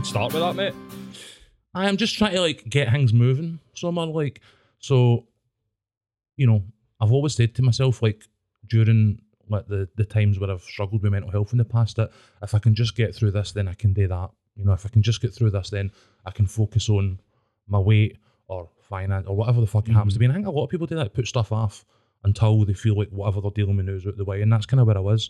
Could start with that, mate. I am just trying to like get things moving So I'm Like, so, you know, I've always said to myself, like, during like the the times where I've struggled with mental health in the past, that if I can just get through this, then I can do that. You know, if I can just get through this, then I can focus on my weight or finance or whatever the fuck it happens to be. And I think a lot of people do that, put stuff off until they feel like whatever they're dealing with is out the way, and that's kind of where I was.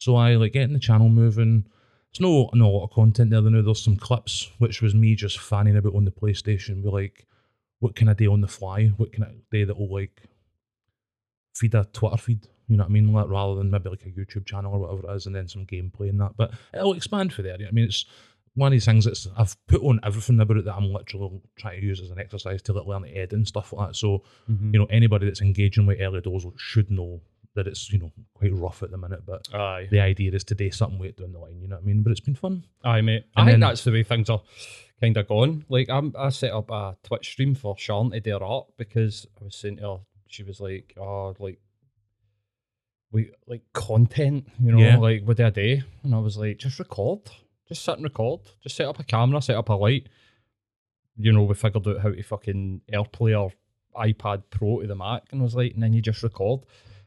So I like getting the channel moving. It's no no a lot of content there. Now there's some clips, which was me just fanning about on the PlayStation. With like, what can I do on the fly? What can I do that will like feed a Twitter feed? You know what I mean? Like rather than maybe like a YouTube channel or whatever it is, and then some gameplay and that. But it'll expand for there. You know I mean, it's one of these things that's I've put on everything about it that I'm literally trying to use as an exercise to like learn to edit and stuff like that. So Mm-hmm. you know anybody that's engaging with early doors should know that it's you know quite rough at the minute, but Aye. the idea is to do something with it down the line. You know what I mean? But it's been fun. Aye, mate. I And think then- that's the way things are kind of gone. Like, I'm, I set up a Twitch stream for Sean to do her art because I was saying to her, she was like, oh, like, we like content, you know, Yeah. like what do I do? And I was like, just record, just sit and record, just set up a camera, set up a light. You know, we figured out how to fucking AirPlay or iPad Pro to the Mac, and I was like, and then you just record.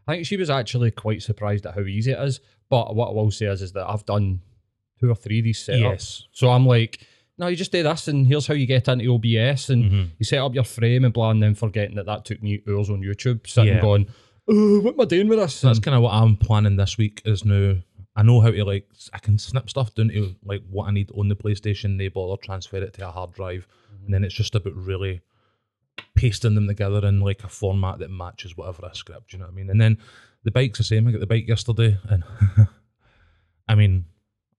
I think she was actually quite surprised at how easy it is. But what I will say is, is that I've done two or three of these setups. Yes. So I'm like, no, you just do this, and here's how you get into OBS, and Mhm. you set up your frame and blah, and then forgetting that that took me hours on YouTube, sitting Yeah. going, oh, what am I doing with this? That's kind of what I'm planning this week. Is now I know how to like I can snip stuff down to like what I need on the PlayStation. They bother transfer it to a hard drive, and then it's just about really pasting them together in like a format that matches whatever I script. You know what I mean? And then the bike's the same. I got the bike yesterday, and I mean,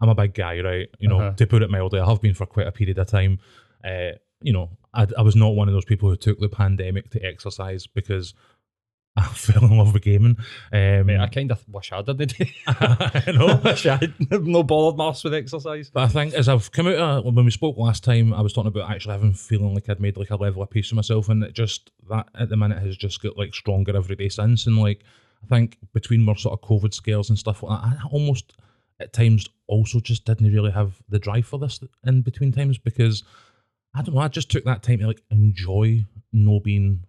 I'm a big guy, right? You know, Uh-huh. to put it mildly, I have been for quite a period of time. Uh, you know, I, I was not one of those people who took the pandemic to exercise because I fell in love with gaming. Um, Mate, I kind of wish I did. I know. wish I had no bothered mass with exercise. But I think as I've come out, uh, when we spoke last time, I was talking about actually having feeling like I'd made like a level of peace with myself, and it just that at the minute has just got like stronger every day since. And like I think between more sort of COVID scares and stuff like that, I almost at times also just didn't really have the drive for this in between times because I don't know. I just took that time to like enjoy no being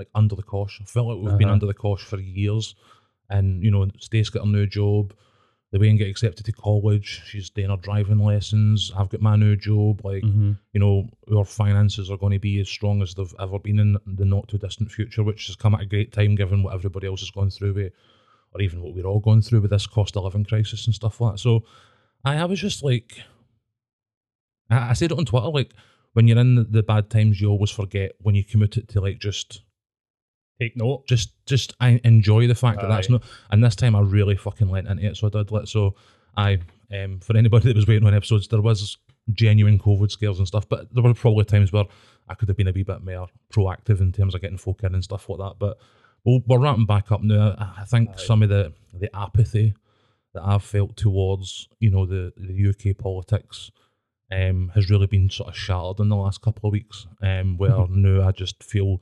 like under the cosh. I felt like we've been Uh-huh. under the cosh for years, and you know, Stace got a new job. The way and get accepted to college. She's doing her driving lessons. I've got my new job. Like, Mm-hmm. you know, our finances are going to be as strong as they've ever been in the not too distant future, which has come at a great time given what everybody else has gone through with, or even what we're all going through with this cost of living crisis and stuff like that. So, I, I was just like, I, I said it on Twitter, like, when you're in the, the bad times, you always forget when you commit it to like just Take note. just just I enjoy the fact that that's not and this time I really fucking went into it so I did let so I um for anybody that was waiting on episodes there was genuine COVID scares and stuff but there were probably times where I could have been a wee bit more proactive in terms of getting folk in and stuff like that but we'll, we're wrapping back up now I, I think Aye. some of the the apathy that I've felt towards you know the the UK politics um has really been sort of shattered in the last couple of weeks um where now I just feel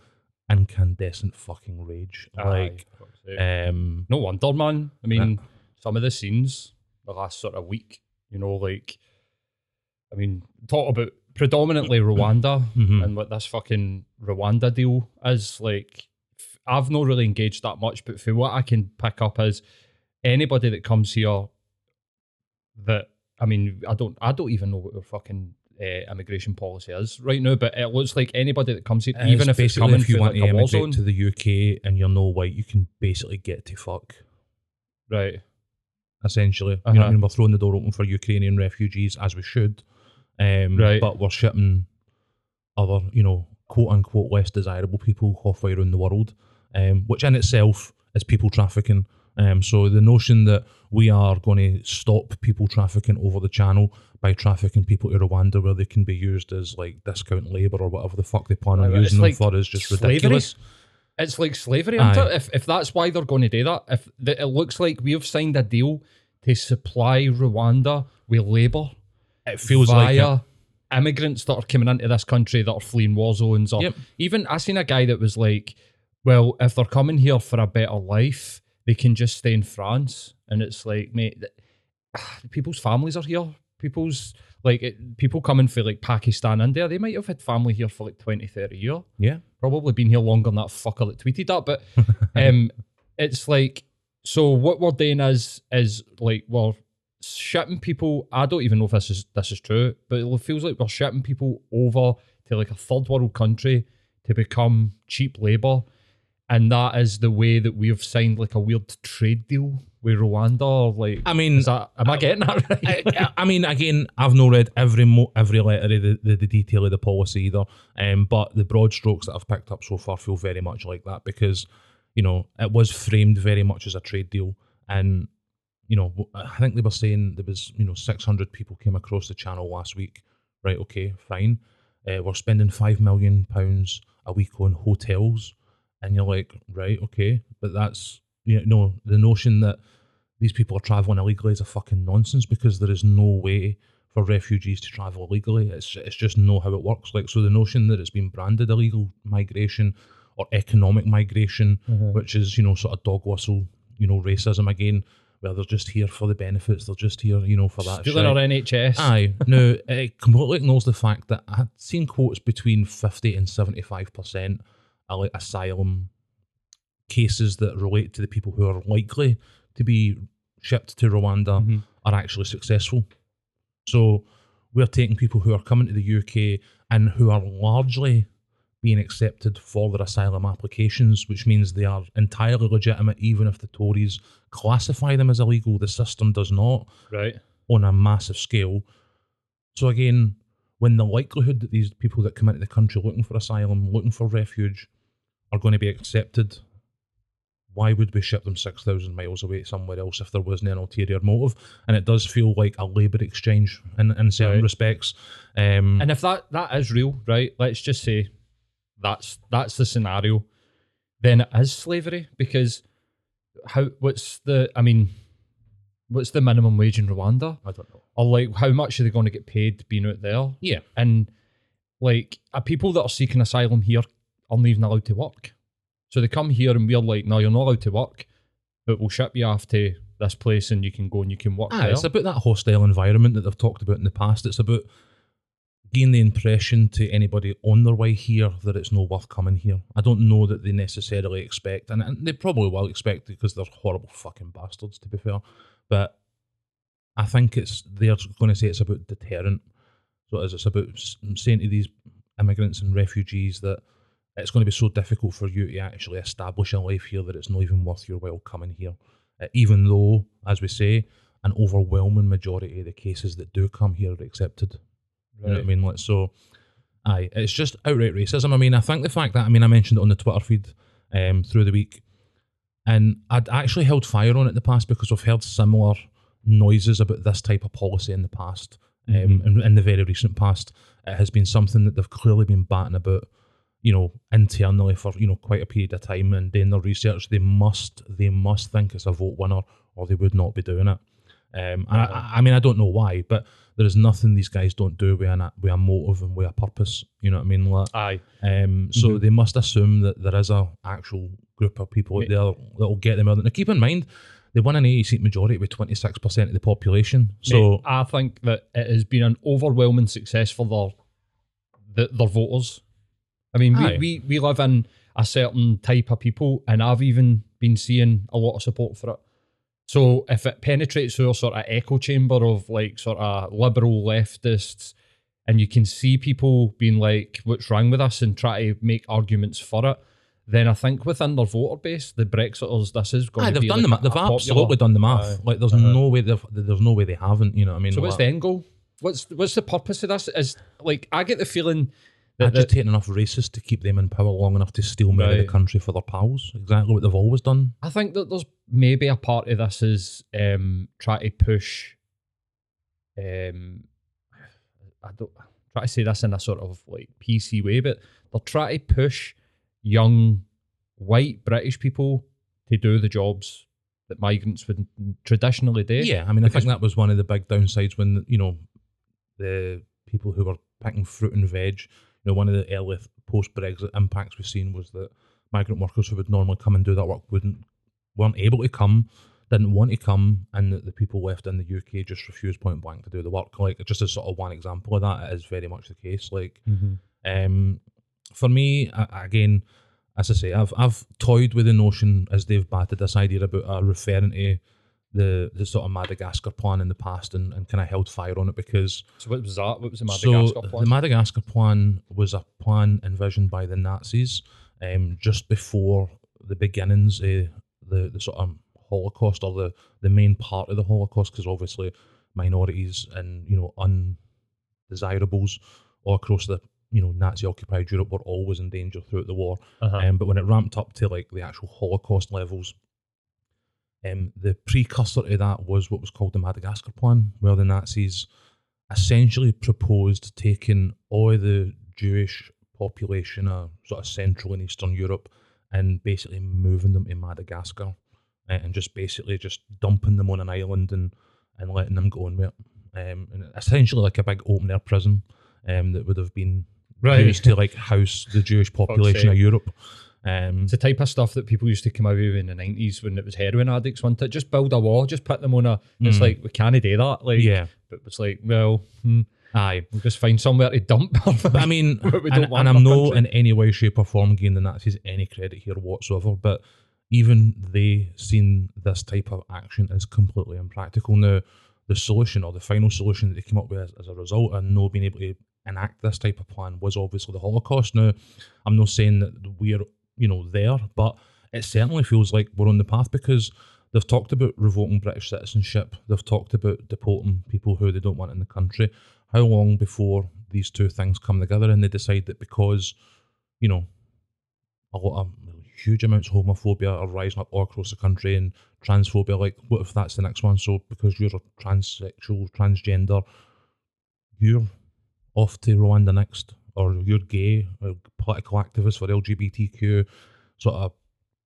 incandescent fucking rage like Aye, fuck's um no wonder, man. I mean, some of the scenes the last sort of week, you know, like, I mean, talk about predominantly Rwanda mhm. and what this fucking Rwanda deal is. Like, I've not really engaged that much, but for what I can pick up is anybody that comes here that I mean, I don't, I don't even know what their fucking uh, immigration policy is right now, but it looks like anybody that comes here, It's even if it's coming if you want like to emigrate zone, to the UK and you're no white you can basically get to fuck right? essentially you know what I Uh-huh. mean we're throwing the door open for Ukrainian refugees as we should um Right. but we're shipping other you know quote unquote less desirable people halfway around the world um which in itself is people trafficking um so the notion that we are going to stop people trafficking over the channel by trafficking people to Rwanda where they can be used as like discount labour or whatever the fuck they plan on using them like for is just slavery. ridiculous It's like slavery. If if that's why they're going to do that, if the, it looks like we've signed a deal to supply Rwanda with labour it feels like it. immigrants that are coming into this country that are fleeing war zones, or Yep. even I seen a guy that was like, "Well, if they're coming here for a better life, they can just stay in France," and it's like, mate, people's families are here. people's like it, people coming from like Pakistan, India, they might have had family here for like 20, 30 years. Yeah. Probably been here longer than that fucker that tweeted that. But um, it's like so what we're doing is is like we're shipping people. I don't even know if this is this is true, but it feels like we're shipping people over to like a third world country to become cheap labor, and that is the way that we've signed like a weird trade deal with Rwanda. Or like, I mean, that am I getting that right? I, I- I mean, again, I've not read every mo- every letter of the, the, the detail of the policy either. Um, but the broad strokes that I've picked up so far feel very much like that because, you know, it was framed very much as a trade deal, and you know, I think they were saying there was you know six hundred people came across the channel last week. Right? Okay, fine. Uh, we're spending five million pounds a week on hotels, and you're like, right, okay, but that's you know the notion that these people are traveling illegally is a fucking nonsense because there is no way for refugees to travel illegally. It's it's just know how it works. Like so, the notion that it's been branded illegal migration or economic migration, mm-hmm. which is you know sort of dog whistle, you know racism again, where they're just here for the benefits. They're just here, you know, for that. Stealing our NHS. Aye, no, it completely ignores the fact that I've seen quotes between 50 and 75% are like asylum cases that relate to the people who are likely to be shipped to Rwanda Mhm. are actually successful. So we're taking people who are coming to the UK and who are largely being accepted for their asylum applications, which means they are entirely legitimate, even if the Tories classify them as illegal. The system does not Right. on a massive scale. So again, when the likelihood that these people that come into the country looking for asylum, looking for refuge, are going to be accepted, why would we ship them six thousand miles away somewhere else if there wasn't an ulterior motive? And it does feel like a labour exchange in, in certain Right. respects. Um, And if that that is real, right? Let's just say that's that's the scenario. Then it is slavery because how? What's the? I mean, what's the minimum wage in Rwanda? I don't know. Or like, how much are they going to get paid being out there? Yeah. And like, are people that are seeking asylum here aren't even allowed to work? So they come here and we're like, no, you're not allowed to work, but we'll ship you off to this place and you can go and you can work Ah, there. it's about that hostile environment that they've talked about in the past. It's about giving the impression to anybody on their way here that it's no worth coming here. I don't know that they necessarily expect, and, and they probably will expect it because they're horrible fucking bastards, to be fair. But I think it's they're going to say it's about deterrent. So it's about saying to these immigrants and refugees that it's going to be so difficult for you to actually establish a life here that it's not even worth your while coming here. Uh, even though, as we say, an overwhelming majority of the cases that do come here are accepted. You know what I mean? Like so, aye, it's just outright racism. I mean, I think the fact that I mean I mentioned it on the Twitter feed um, through the week, and I'd actually held fire on it in the past because I've heard similar noises about this type of policy in the past. Um, Mhm. in, in the very recent past, it has been something that they've clearly been batting about, you know, internally for you know quite a period of time and doing their research. They must, they must think it's a vote winner, or they would not be doing it. Um, and I, I mean, I don't know why, but there is nothing these guys don't do with a with a motive and with a purpose. You know what I mean? Like, Aye. um, so Mhm. they must assume that there is a actual group of people out there that will get them out. Now, keep in mind, they won an 80 seat majority with 26% of the population. So, Mate, I think that it has been an overwhelming success for their the, their voters. I mean, we, we we live in a certain type of people, and I've even been seeing a lot of support for it. So if it penetrates our sort of echo chamber of like sort of liberal leftists, and you can see people being like, "What's wrong with us?" and try to make arguments for it. Then I think within their voter base, the Brexiters, this is going aye, they've be done like the ma- a they've popular- absolutely done the math. Like, there's Uh-huh. no way they've there's no way they haven't. You know what I mean? So what's the end goal? What's what's the purpose of this? Is like I get the feeling agitating enough racists to keep them in power long enough to steal money of the country for their pals. Exactly what they've always done. I think that there's maybe a part of this is um try to push um I don't try to say this in a sort of like PC way, but they're trying to push young white British people to do the jobs that migrants would traditionally do. Yeah, I mean, I think that was one of the big downsides when you know the people who were picking fruit and veg. Know, one of the early post Brexit impacts we've seen was that migrant workers who would normally come and do that work wouldn't weren't able to come didn't want to come, and that the people left in the UK just refused point blank to do the work. Like just as sort of one example of that, it is very much the case. Like um, for me, a- again, as I say, I've I've toyed with the notion as they've batted this idea about uh, referring to the the sort of Madagascar plan in the past and, and kind of held fire on it because So what was that? What was the Madagascar so plan? the Madagascar plan was a plan envisioned by the Nazis um, just before the beginnings of the, the sort of Holocaust or the, the main part of the Holocaust because obviously minorities and you know undesirables all across the you know Nazi occupied Europe were always in danger throughout the war. Uh-huh. Um, but when it ramped up to like the actual Holocaust levels, um, the precursor to that was what was called the Madagascar Plan, where the Nazis essentially proposed taking all the Jewish population of sort of Central and Eastern Europe and basically moving them to Madagascar uh, and just basically just dumping them on an island and, and letting them go and it. Um, and essentially like a big open air prison um, that would have been Right. used to like house the Jewish population of. Europe. Um, It's the type of stuff that people used to come out with in the nineties when it was heroin addicts wanted it. Just build a wall, just put them on a. It's Mm. like we can't do that. Like, yeah, but it's like, well, hmm, aye. we'll just find somewhere to dump. I mean, and, and I'm no in any way, shape, or form giving the Nazis any credit here whatsoever. But even they seen this type of action as completely impractical. Now, the solution or the final solution that they came up with as, as a result of no being able to enact this type of plan was obviously the Holocaust. Now, I'm not saying that we're you know there, but it certainly feels like we're on the path because they've talked about revoking British citizenship. They've talked about deporting people who they don't want in the country. How long before these two things come together and they decide that because, you know, a lot of huge amounts of homophobia are rising up all across the country and transphobia, like what if that's the next one? So because you're a transsexual, transgender, you're off to Rwanda next, or you're gay, or political activist for LGBTQ sort of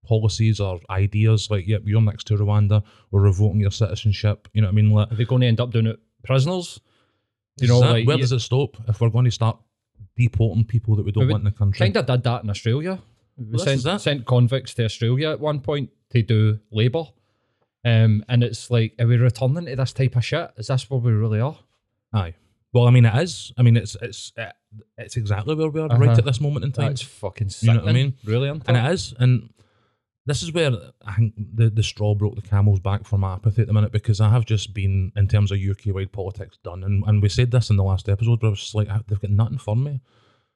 policies or ideas, like, yep, you're next to Rwanda, we're revoking your citizenship. You know what I mean? Like, Are they going to end up doing it prisoners? You know, that- like where does it stop if we're going to start deporting people that we don't We want in the country? kind of did that in Australia. We Well, sent, sent convicts to Australia at one point to do labour. Um, and it's like, are we returning to this type of shit? Is this where we really are? Aye. Well, I mean, it is. I mean, it's it's uh, it's exactly where we are right Uh-huh. at this moment in time. That's fucking You know what I mean? Really, isn't and it? it is. And this is where I think the, the straw broke the camel's back for my apathy at the minute because I have just been, in terms of UK wide politics, done. And, and we said this in the last episode, but I was just like, they've got nothing for me.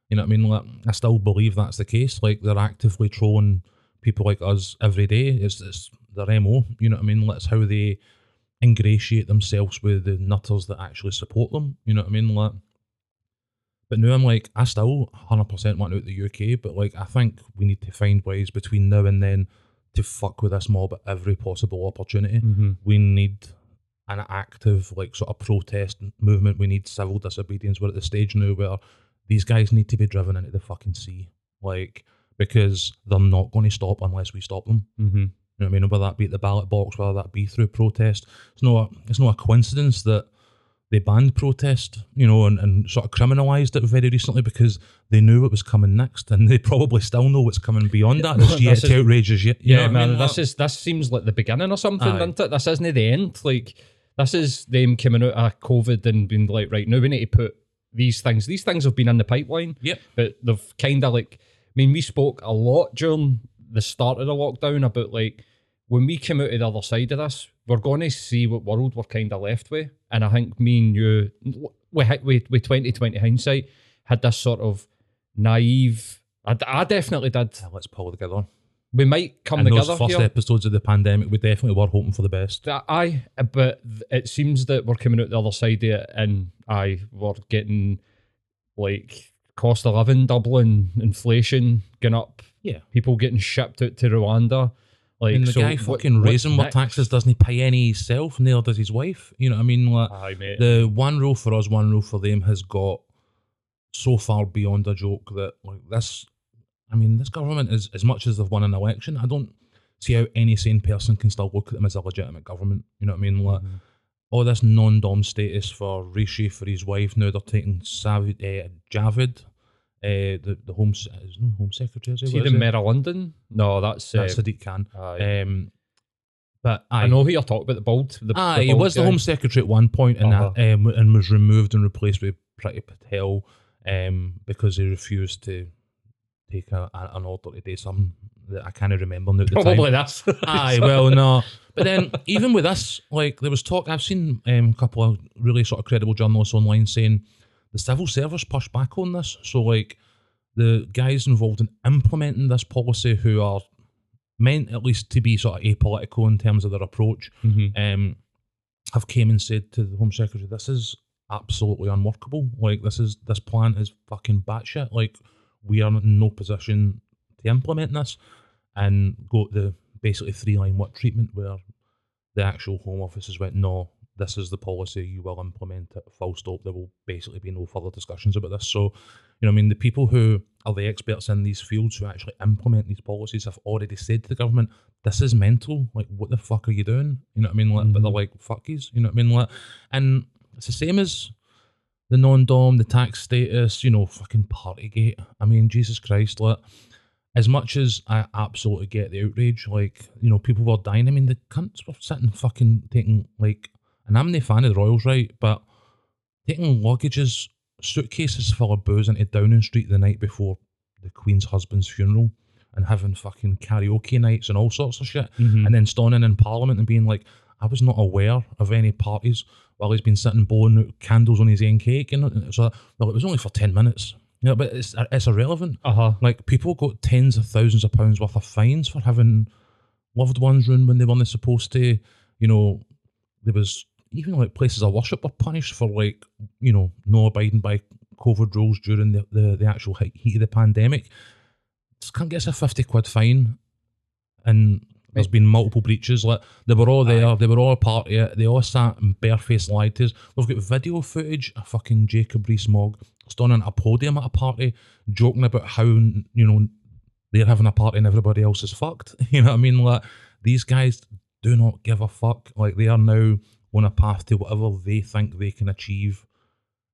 You know what I mean? Like, I still believe that's the case. Like, they're actively trolling people like us every day. It's, it's their MO. You know what I mean? That's how they ingratiate themselves with the nutters that actually support them. You know what I mean? Like, but now I'm like, I still 100% want out the UK, but like, I think we need to find ways between now and then to fuck with this mob at every possible opportunity. Mm-hmm. We need an active, like, sort of protest movement. We need civil disobedience. We're at the stage now where these guys need to be driven into the fucking sea. Like, because they're not going to stop unless we stop them. Mm-hmm. You know what I mean? Whether that be at the ballot box, whether that be through protest. It's not a, it's not a coincidence that they banned protest, you know, and, and sort of criminalised it very recently because they knew what was coming next, and they probably still know what's coming beyond that. It's yet This to is- outrage us yet. You Yeah, know what I man. mean? this is this seems like the beginning or something, Aye. doesn't it? This isn't the end. Like this is them coming out of COVID and being like, right now we need to put these things. These things have been in the pipeline, Yep. but they've kind of like. I mean, we spoke a lot during the start of the lockdown about like when we come out of the other side of this, we're going to see what world we're kind of left with. And I think me and you, we we with twenty twenty hindsight, had this sort of naive. I, I definitely did. Yeah, let's pull together. We might come And together those first here. episodes of the pandemic, we definitely were hoping for the best. Aye, but it seems that we're coming out the other side of it, and aye, we're getting like cost of living doubling, inflation going up, Yeah. people getting shipped out to Rwanda. Like and the so guy fucking raising what taxes doesn't he pay any himself, neither does his wife. You know what I mean? Like, Aye, the one rule for us, one rule for them has got so far beyond a joke that like this. I mean, this government is as much as they've won an election. I don't see how any sane person can still look at them as a legitimate government. You know what I mean? Like Mhm. all this non-dom status for Rishi for his wife. Now they're taking Savid, uh, Javid, uh, the the home is no home secretary. Is he? See the? Mayor of London? No, that's, uh, That's Sadiq Khan. aye. Um, but I know who you're talking about. The bald. The, aye, the he bald was the. Home Secretary at one point, and Uh-huh. that um, and was removed and replaced with Priti Patel um, because he refused to take a, a- an order to do something that I can't remember now at the time. Probably this. Aye, well, no. But then, even with us, like, there was talk, I've seen um, a couple of really sort of credible journalists online saying the civil service pushed back on this. So, like, the guys involved in implementing this policy who are meant at least to be sort of apolitical in terms of their approach Mhm. um, have came and said to the Home Secretary, "This is absolutely unworkable. Like this is this plan is fucking batshit. Like we are in no position to implement this and go to the basically three line what treatment where the actual Home Office has went, no, this is the policy. You will implement it. Full stop. There will basically be no further discussions about this. So, you know, I mean, the people who are the experts in these fields who actually implement these policies have already said to the government, this is mental. Like, what the fuck are you doing? You know what I mean? Like, But they're mm-hmm. like, fuckies. You know what I mean? Like, and it's the same as the non-dom, the tax status, you know, fucking Partygate. I mean, Jesus Christ, like, as much as I absolutely get the outrage, like, you know, people were dying. I mean, the cunts were sitting fucking taking, like, and I'm no fan of the Royals, right? But taking luggages, suitcases full of booze into Downing Street the night before the Queen's husband's funeral and having fucking karaoke nights and all sorts of shit. Mhm. And then standing in Parliament and being like, I was not aware of any parties while he's been sitting blowing out candles on his own cake. And so, well, it was only for 10 minutes. You know, but it's, it's irrelevant. Uh huh. Like people got tens of thousands of pounds worth of fines for having loved ones round when they weren't supposed to. You know, there was even like places of worship were punished for like you know no abiding by COVID rules during the the, the actual he- heat of the pandemic. Just can't get us a fifty quid fine, and there's been multiple breaches. Like they were all there, they were all a part of it. They all sat and barefaced lied to us. We've got video footage of fucking Jacob Rees-Mogg standing at a podium at a party, joking about how you know they're having a party and everybody else is fucked. You know what I mean? Like these guys do not give a fuck. Like they are now on a path to whatever they think they can achieve,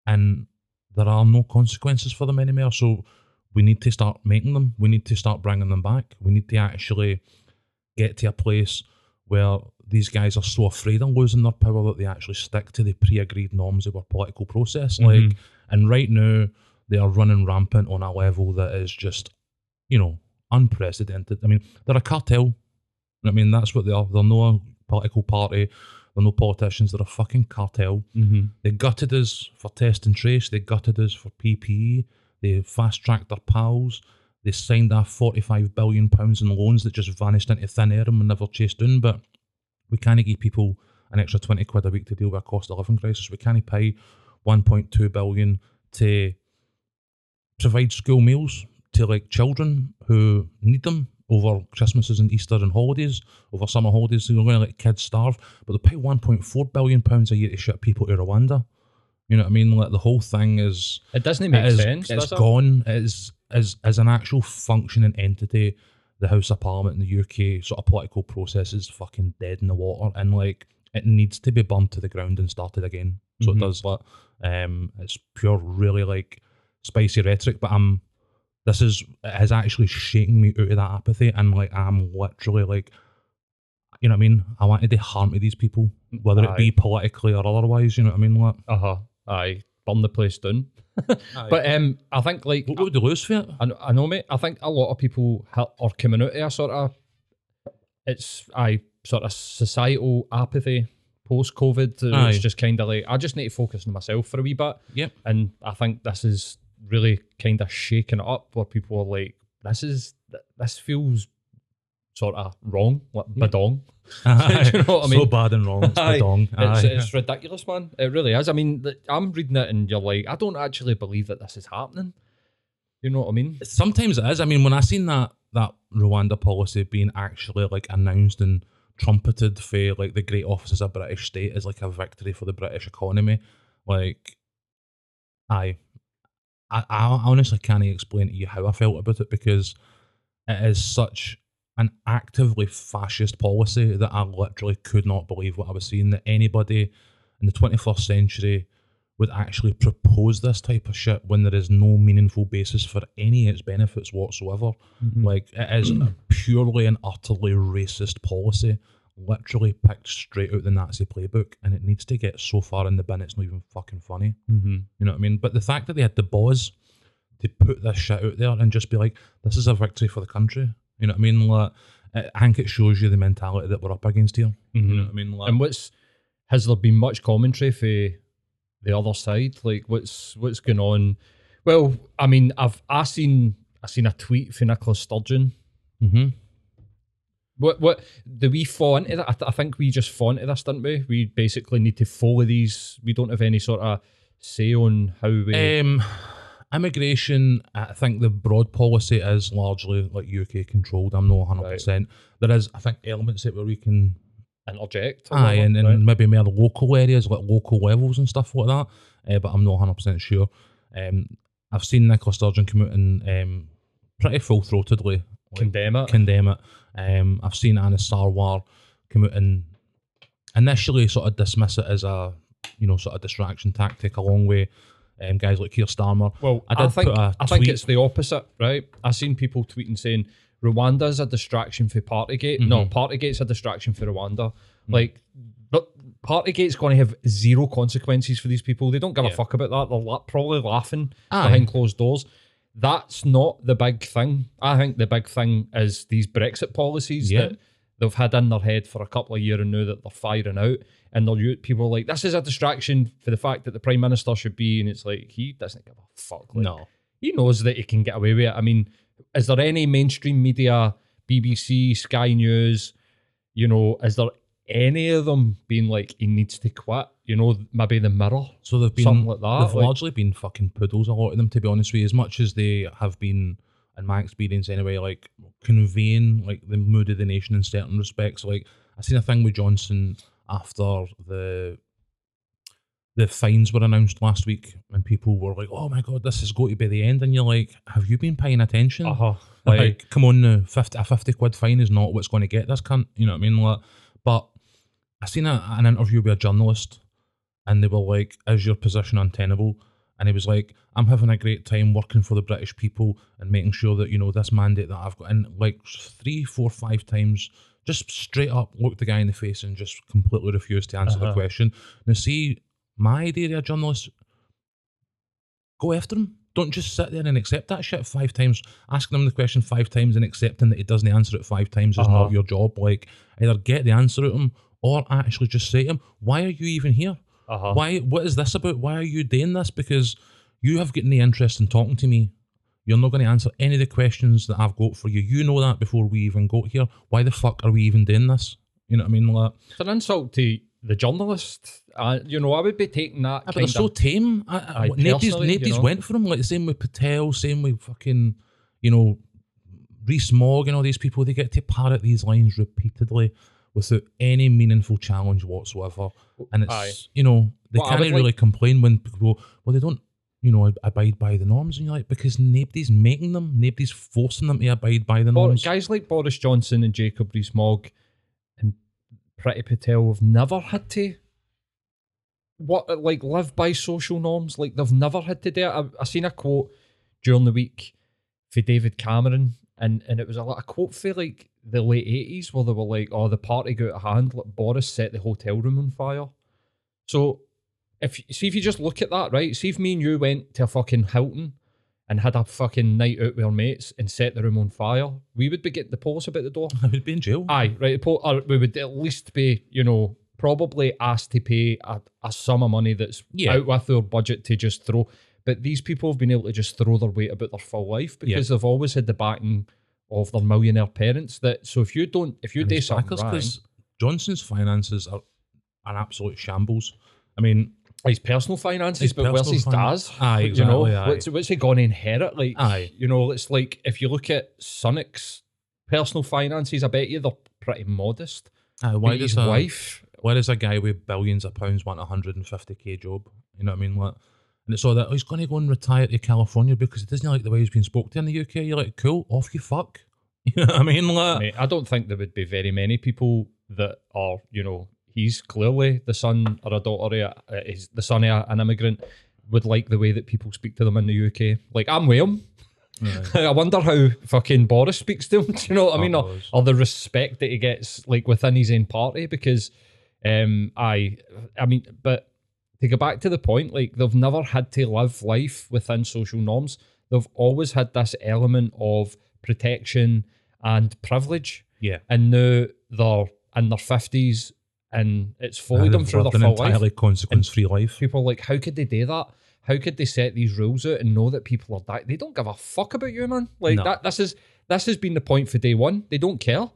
and there are no consequences for them anymore. So we need to start making them. We need to start bringing them back. We need to actually get to a place where these guys are so afraid of losing their power that they actually stick to the pre-agreed norms of our political process. Mm-hmm. Like, and right now they are running rampant on a level that is just, you know, unprecedented. I mean, they're a cartel. I mean, that's what they are. They're no political party. They're no politicians. They're a fucking cartel. Mm-hmm. They gutted us for test and trace. They gutted us for PPE. They fast tracked their pals. They signed off forty-five billion pounds in loans that just vanished into thin air and were never chased down. But we can't give people an extra twenty quid a week to deal with a cost of living crisis. We can't pay one point two billion to provide school meals to like children who need them over Christmases and Easter and holidays, over summer holidays. They're going to let kids starve, but they pay 1.4 billion pounds a year to ship people to Rwanda. You know what I mean? Like the whole thing is It doesn't it make is- sense. It's it? gone. It is as as an actual functioning entity. The House of Parliament in the UK sort of political process is fucking dead in the water, and like it needs to be bumped to the ground and started again. So Mhm. it does. Like, um, it's pure, really like spicy rhetoric, but I'm. This is it has actually shaken me out of that apathy, and like I'm literally like, you know what I mean. I wanted to harm to these people, whether it be politically or otherwise. You know what I mean? Like, Uh huh. Aye. Burn the place down. but um, I think like what would they lose for it? I, kn- I know, mate. I think a lot of people ha- are coming out of a sort of it's I sort of societal apathy post COVID. Aye. It's just kind of like I just need to focus on myself for a wee bit, Yep. and I think this is really kind of shaking it up where people are like, "This is this feels sort of wrong, like Yeah. badong." Do you know what I mean? So bad and wrong. It's badong. It's, it's ridiculous, man. It really is. I mean, I'm reading it and you're like, I don't actually believe that this is happening. You know what I mean? Sometimes it is. I mean, when I seen that that Rwanda policy being actually like announced and trumpeted for like the great offices of British state as like a victory for the British economy, like I, I, I honestly can't explain to you how I felt about it because it is such an actively fascist policy that I literally could not believe what I was seeing. That anybody in the 21st century would actually propose this type of shit when there is no meaningful basis for any of its benefits whatsoever. Mm-hmm. Like it is a purely and utterly racist policy, literally picked straight out the Nazi playbook, and it needs to get so far in the bin it's not even fucking funny. Mm-hmm. You know what I mean? But the fact that they had the balls to put this shit out there and just be like, "This is a victory for the country," you know what I mean? Like, I think it shows you the mentality that we're up against here. You know what I mean? Like, And what's has there been much commentary for the other side? Like what's what's going on? Well, I mean, I've I seen I seen a tweet from Nicola Sturgeon. mhm. What what do we fall into that? I, th- I think we just fall into this, didn't we? We basically need to follow these. We don't have any sort of say on how we. Um, immigration, I think the broad policy is largely like UK controlled. I'm not 100%. There is, I think, elements it where we can, interject. aye, and, and right? maybe more local areas, like local levels and stuff like that. Uh, but I'm not 100% sure. Um, I've seen Nicola Sturgeon come out and um, pretty full throatedly condemn it. condemn it. Um, I've seen Anas Sarwar come out and initially sort of dismiss it as a, you know, sort of distraction tactic, along with um, guys like Keir Starmer. Well, I I, did think put a I think it's the opposite, right? I've seen people tweeting saying Rwanda's a distraction for Partygate. No, Mhm. Partygate's a distraction for Rwanda. Like, but Partygate's going to have zero consequences for these people. They don't give Yeah. a fuck about that. They're la- probably laughing Aye. behind closed doors. That's not the big thing. I think the big thing is these Brexit policies Yeah. that they've had in their head for a couple of years and now that they're firing out. And they're people are like, this is a distraction for the fact that the Prime Minister should be. And it's like, he doesn't give a fuck. Like, No. he knows that he can get away with it. I mean, is there any mainstream media, BBC, Sky News, you know, is there any of them being like he needs to quit? You know, maybe the mirror. So they've been Something like that, They've like- largely been fucking poodles. A lot of them, to be honest with you, as much as they have been, in my experience anyway, like conveying like the mood of the nation in certain respects. Like I seen a thing with Johnson after the the fines were announced last week, and people were like, "Oh my god, this is going to be the end," and you're like, "Have you been paying attention?" Uh-huh. Like, come on now, 50, a 50 quid fine is not what's going to get this cunt. You know what I mean? Like, but I seen a, an interview with a journalist and they were like, Is your position untenable? And he was like, I'm having a great time working for the British people and making sure that, you know, this mandate that I've got. And like three, four, five times, just straight up looked the guy in the face and just completely refused to answer the Uh-huh. question. Now, see, my idea of a journalist, go after him. Don't just sit there and accept that shit five times. Asking him the question five times and accepting that he doesn't answer it five times is Uh-huh. not your job. Like, either get the answer out of him or actually just say to him, Why are you even here? Uh-huh. Why? What is this about? Why are you doing this? Because you have got no interest in talking to me. You're not going to answer any of the questions that I've got for you. You know that before we even got here. Why the fuck are we even doing this? You know what I mean? Like, It's an insult to the journalist. Uh, you know, I would be taking that. Ah, but they're so tame. I, nobody's personally, you nobody's know. went for him. Like the same with Patel, same with fucking, you know, Rees-Mogg and all these people. They get to parrot these lines repeatedly without any meaningful challenge whatsoever. And it's Aye. you know they I can't really like- complain when people go, well they don't you know abide by the norms and you're like because nobody's making them, nobody's forcing them to abide by the norms. guys like Boris Johnson and Jacob Rees-Mogg and Priti Patel have never had to what like live by social norms. Like they've never had to do it. I, I seen a quote during the week for David Cameron, and and it was a, a quote for like the late eighties where they were like, "Oh, the party got out of hand. Like Boris set the hotel room on fire." So if see if you just look at that, right? See if me and you went to a fucking Hilton and had a fucking night out with our mates and set the room on fire, we would be getting the police about the door. I would be in jail. Aye, right. Or we would at least be, you know, probably asked to pay a, a sum of money that's Yeah. out with their budget to just throw. But these people have been able to just throw their weight about their full life because they've always had the backing of their millionaire parents. That so if you don't, if you and do something backers, wrong, 'cause Johnson's finances are an absolute shambles. I mean, his personal finances, His but where's his dad's? Aye, you know, exactly, aye. what's what's he going to inherit? Like, Aye. you know, it's like if you look at Sunak's personal finances, I bet you they're pretty modest. uh, why But does his a, wife, why does a guy with billions of pounds want a hundred and fifty k job? You know what I mean? Like, and it's all that oh, he's going to go and retire to California because he doesn't like the way he's been spoke to in the UK. You're like, cool, off you fuck. You know what I mean? Like, Mate, I don't think there would be very many people that are, you know, he's clearly the son or a daughter, of, uh, he's the son of an immigrant, would like the way that people speak to them in the UK. Like, I'm with him. Right. I wonder how fucking Boris speaks to him. Do you know what I mean? Or, or the respect that he gets like within his own party because um I I mean but to go back to the point, like they've never had to live life within social norms. They've always had this element of protection and privilege. Yeah. And now they're in their fifties and it's followed them through their full life entirely consequence-free life. people are like, how could they do that? How could they set these rules out and know that people are dying? They don't give a fuck about you, man. Like No. that. This is this has been the point for day one. They don't care.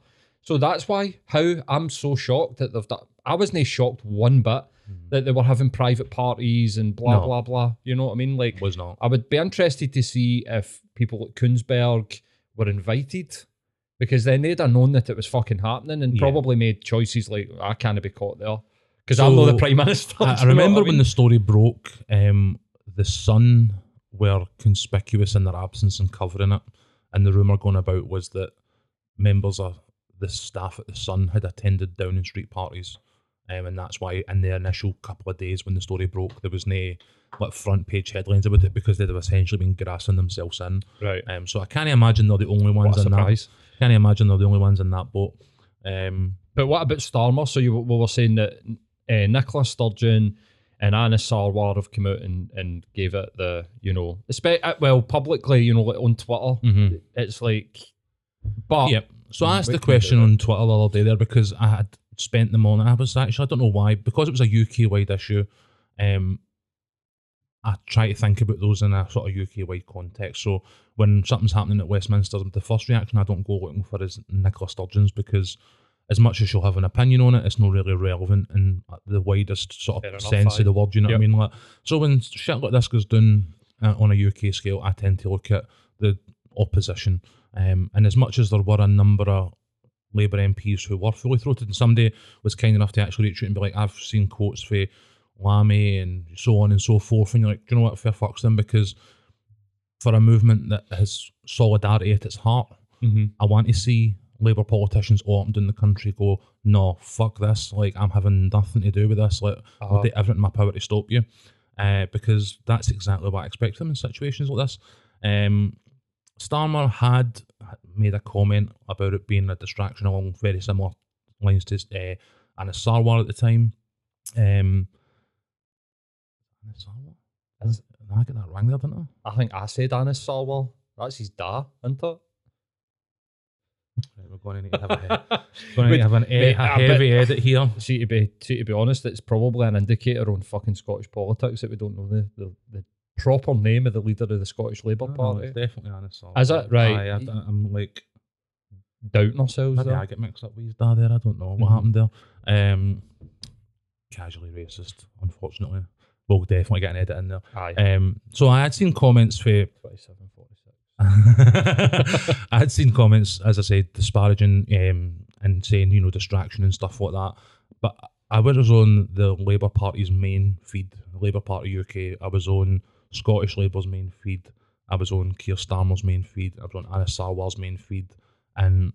So that's why how I'm so shocked that they've done. I wasn't shocked one bit that they were having private parties and blah. No. blah blah. You know what I mean? Like Was not. I would be interested to see if people at Kuenssberg were invited. Because then they'd have known that it was fucking happening and Yeah. probably made choices like I can't be caught there because I'm not the prime minister. I, I you know remember when the story broke, um, the Sun were conspicuous in their absence and covering it. And the rumour going about was that members of the staff at the Sun had attended Downing Street parties. Um, and that's why in the initial couple of days when the story broke, there was no like front page headlines about it because they'd have essentially been grassing themselves in. right. Um, so I can't imagine they're the only ones in that. Can't imagine they're the only ones in that boat. Um, But what about Starmer? So you we were saying that uh, Nicola Sturgeon and Anas Sarwar have come out and, and gave it the, you know, uh, well, publicly, you know, like on Twitter. mhm. It's like, but Yep. So I asked the question on Twitter the other day there because I had spent the morning. I was actually I don't know why because it was a UK wide issue. Um, I try to think about those in a sort of UK wide context. So when something's happening at Westminster, the first reaction I don't go looking for is Nicola Sturgeon's because as much as she'll have an opinion on it, it's not really relevant in the widest sort of sense of the word. You know Yep. what I mean? Like, so when shit like this goes down uh, on a UK scale, I tend to look at the opposition. Um, and as much as there were a number of Labour MPs who were fully throated, and somebody was kind enough to actually reach out and be like, I've seen quotes for Lammy and so on and so forth. And you're like, do you know what? Fair fucks them because for a movement that has solidarity at its heart, Mhm. I want to see Labour politicians all up and down the country go, no, fuck this. Like, I'm having nothing to do with this. Like, I'll Uh-huh. do everything in my power to stop you. Uh, because that's exactly what I expect from in situations like this. Um, Starmer had made a comment about it being a distraction along very similar lines to uh, Anna Sarwar at the time. Um, Anna Sarwar? Is- I get that wrong there, didn't I? I think I said Anna Sarwar. That's his da, isn't it? Right, we're going to need to have a, going to need to have an, mate, a I heavy edit here. See, to be see, to be honest, it's probably an indicator on fucking Scottish politics that we don't know the, the, the proper name of the leader of the Scottish Labour Party. it's definitely Anas Sarwar. Is it? Right. I, am like, Doubting ourselves maybe there. I get mixed up with his dad there. I don't know what Mhm. happened there. Um, casually racist, unfortunately. We'll definitely get an edit in there. Aye. Um, so I had seen comments for 27, 46. I had seen comments, as I said, disparaging um, and saying, you know, distraction and stuff like that. But I was on the Labour Party's main feed, Labour Party UK. I was on Scottish Labour's main feed. I was on Keir Starmer's main feed. I was on Anas Sarwar's main feed. And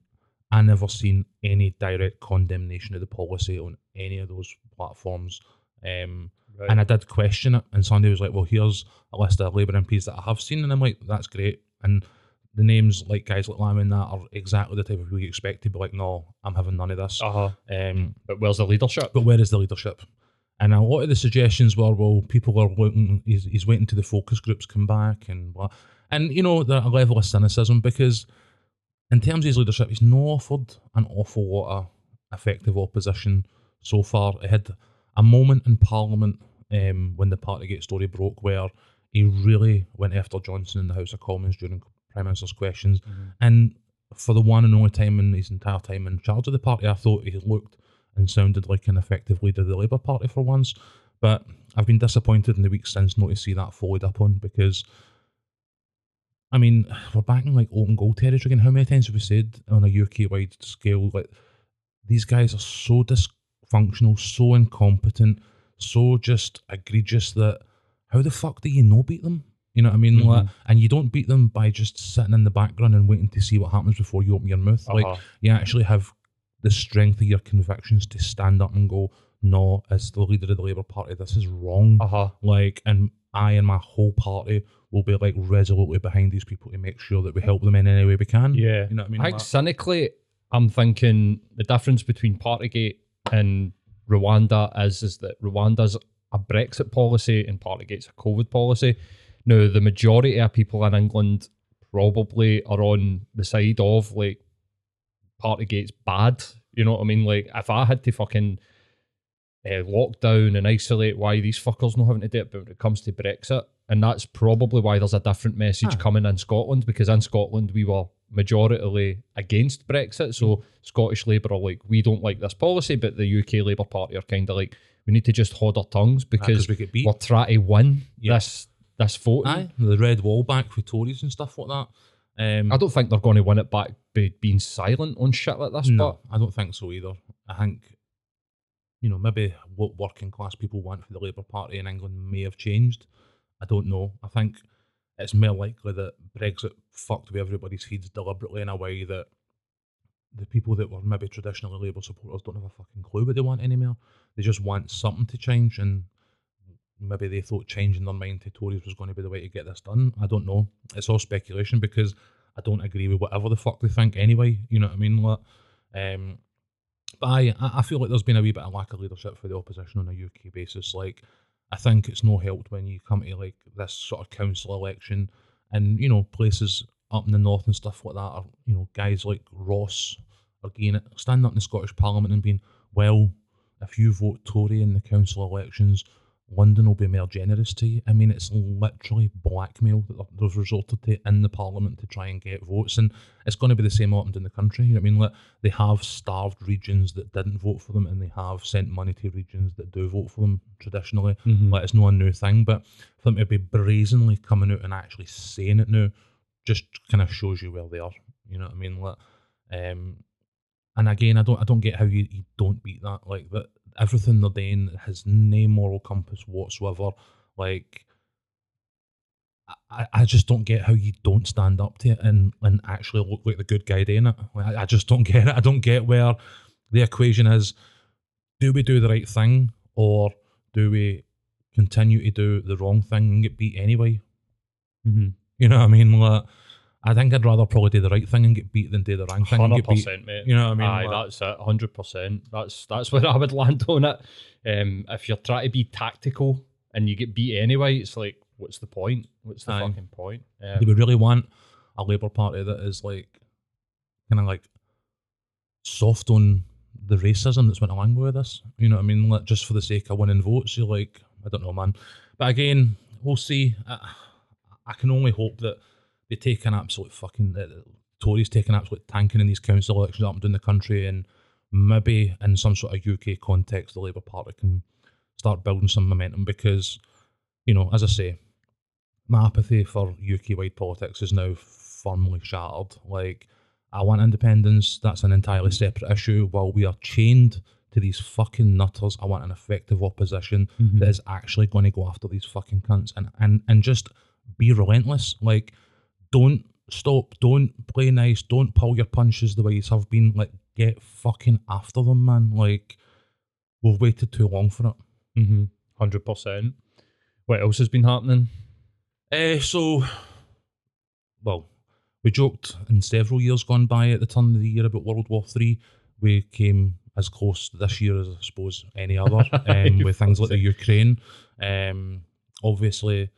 I never seen any direct condemnation of the policy on any of those platforms. Um, Right. and I did question it, and somebody was like, "Well, here's a list of Labour MPs that I have seen," and I'm like, "That's great." And the names, like guys like Lamb and that, are exactly the type of people you expect to be like, "No, I'm having none of this." uh-huh. Um, But where's the leadership? but where is the leadership? And a lot of the suggestions were, well, people are looking, he's, he's waiting to the focus groups come back and blah. And, you know, there's a level of cynicism because in terms of his leadership, he's not offered an awful lot of effective opposition so far. He had a moment in Parliament um, when the Partygate story broke where he really went after Johnson in the House of Commons during Prime Minister's questions. And for the one and only time in his entire time in charge of the party, I thought he looked and sounded like an effective leader of the Labour Party for once. But I've been disappointed in the weeks since not to see that followed up on because, I mean, we're back in like open goal territory again. How many times have we said on a UK wide scale, like, these guys are so dysfunctional, so incompetent, so just egregious that how the fuck do you not beat them? You know what I mean? Like, and you don't beat them by just sitting in the background and waiting to see what happens before you open your mouth. Like, Uh-huh. you actually have the strength of your convictions to stand up and go, no, as the leader of the Labour Party, this is wrong. Uh-huh. Like, and I and my whole party will be like resolutely behind these people to make sure that we help them in any way we can. Yeah. You know what I mean? I think Like- cynically, I'm thinking the difference between Partygate and Rwanda is is that Rwanda's a Brexit policy and Partygate's a COVID policy. Now, the majority of people in England probably are on the side of like Partygate's bad. You know what I mean? Like, if I had to fucking uh, lock down and isolate why these fuckers not having to do it, but when it comes to Brexit, and that's probably why there's a different message Ah. coming in Scotland because in Scotland we were majoritarily against Brexit. So Scottish Labour are like, we don't like this policy, but the UK Labour Party are kind of like, we need to just hold our tongues because we get beat. we're trying to win Yeah. this this voting. Aye, the red wall back with Tories and stuff like that. Um, I don't think they're going to win it back by being silent on shit like this. no, I don't think so either. I think, you know, maybe what working class people want for the Labour Party in England may have changed. I don't know. I think it's more likely that Brexit fucked with everybody's heads deliberately in a way that the people that were maybe traditionally Labour supporters don't have a fucking clue what they want anymore. They just want something to change, and maybe they thought changing their mind to Tories was going to be the way to get this done. I don't know. It's all speculation because I don't agree with whatever the fuck they think anyway. You know what I mean? Like, um, but I, I feel like there's been a wee bit of lack of leadership for the opposition on a UK basis. Like, I think it's no helped when you come to like this sort of council election and, you know, places up in the north and stuff like that are, you know, guys like Ross are it, standing up in the Scottish Parliament and being, well, if you vote Tory in the council elections, London will be more generous to you. I mean, it's literally blackmail that they've resorted to in the Parliament to try and get votes, and it's going to be the same happened in the country. You know what I mean? Like they have starved regions that didn't vote for them, and they have sent money to regions that do vote for them traditionally. Mhm. Like it's not a new thing, but for them to be brazenly coming out and actually saying it now, just kind of shows you where they are. You know what I mean? Like, um, and again, I don't, I don't get how you, you don't beat that. Like that, everything they're doing has no moral compass whatsoever. Like, I, I just don't get how you don't stand up to it and, and actually look like the good guy doing it. Like, I, I just don't get it. I don't get where the equation is: do we do the right thing or do we continue to do the wrong thing and get beat anyway? Mhm. You know what I mean? Like, I think I'd rather probably do the right thing and get beat than do the wrong thing and Hundred get beat. percent, mate. You know what I mean? Aye, Like- that's it. Hundred percent. That's that's where I would land on it. Um, if you're trying to be tactical and you get beat anyway, it's like, what's the point? What's the Aye. fucking point? Do Um, we really want a Labour Party that is like kind of like soft on the racism that's went along with this? You know what I mean? Like just for the sake of winning votes, you're like, I don't know, man. But again, we'll see. I, I can only hope that they take an absolute fucking uh, Tories take an absolute tanking in these council elections up and down the country, and maybe in some sort of UK context, the Labour Party can start building some momentum because, you know, as I say, my apathy for UK wide politics is now firmly shattered. Like, I want independence, that's an entirely separate issue. While we are chained to these fucking nutters, I want an effective opposition Mhm. that is actually going to go after these fucking cunts and, and, and just be relentless. Like, don't stop, don't play nice, don't pull your punches the way you have been. Like, get fucking after them, man. Like, we've waited too long for it. Mhm. Hundred percent. What else has been happening? Uh, so, well, we joked in several years gone by at the turn of the year about World War Three. We came as close this year as I suppose any other, um, with things like the Ukraine. Um, obviously,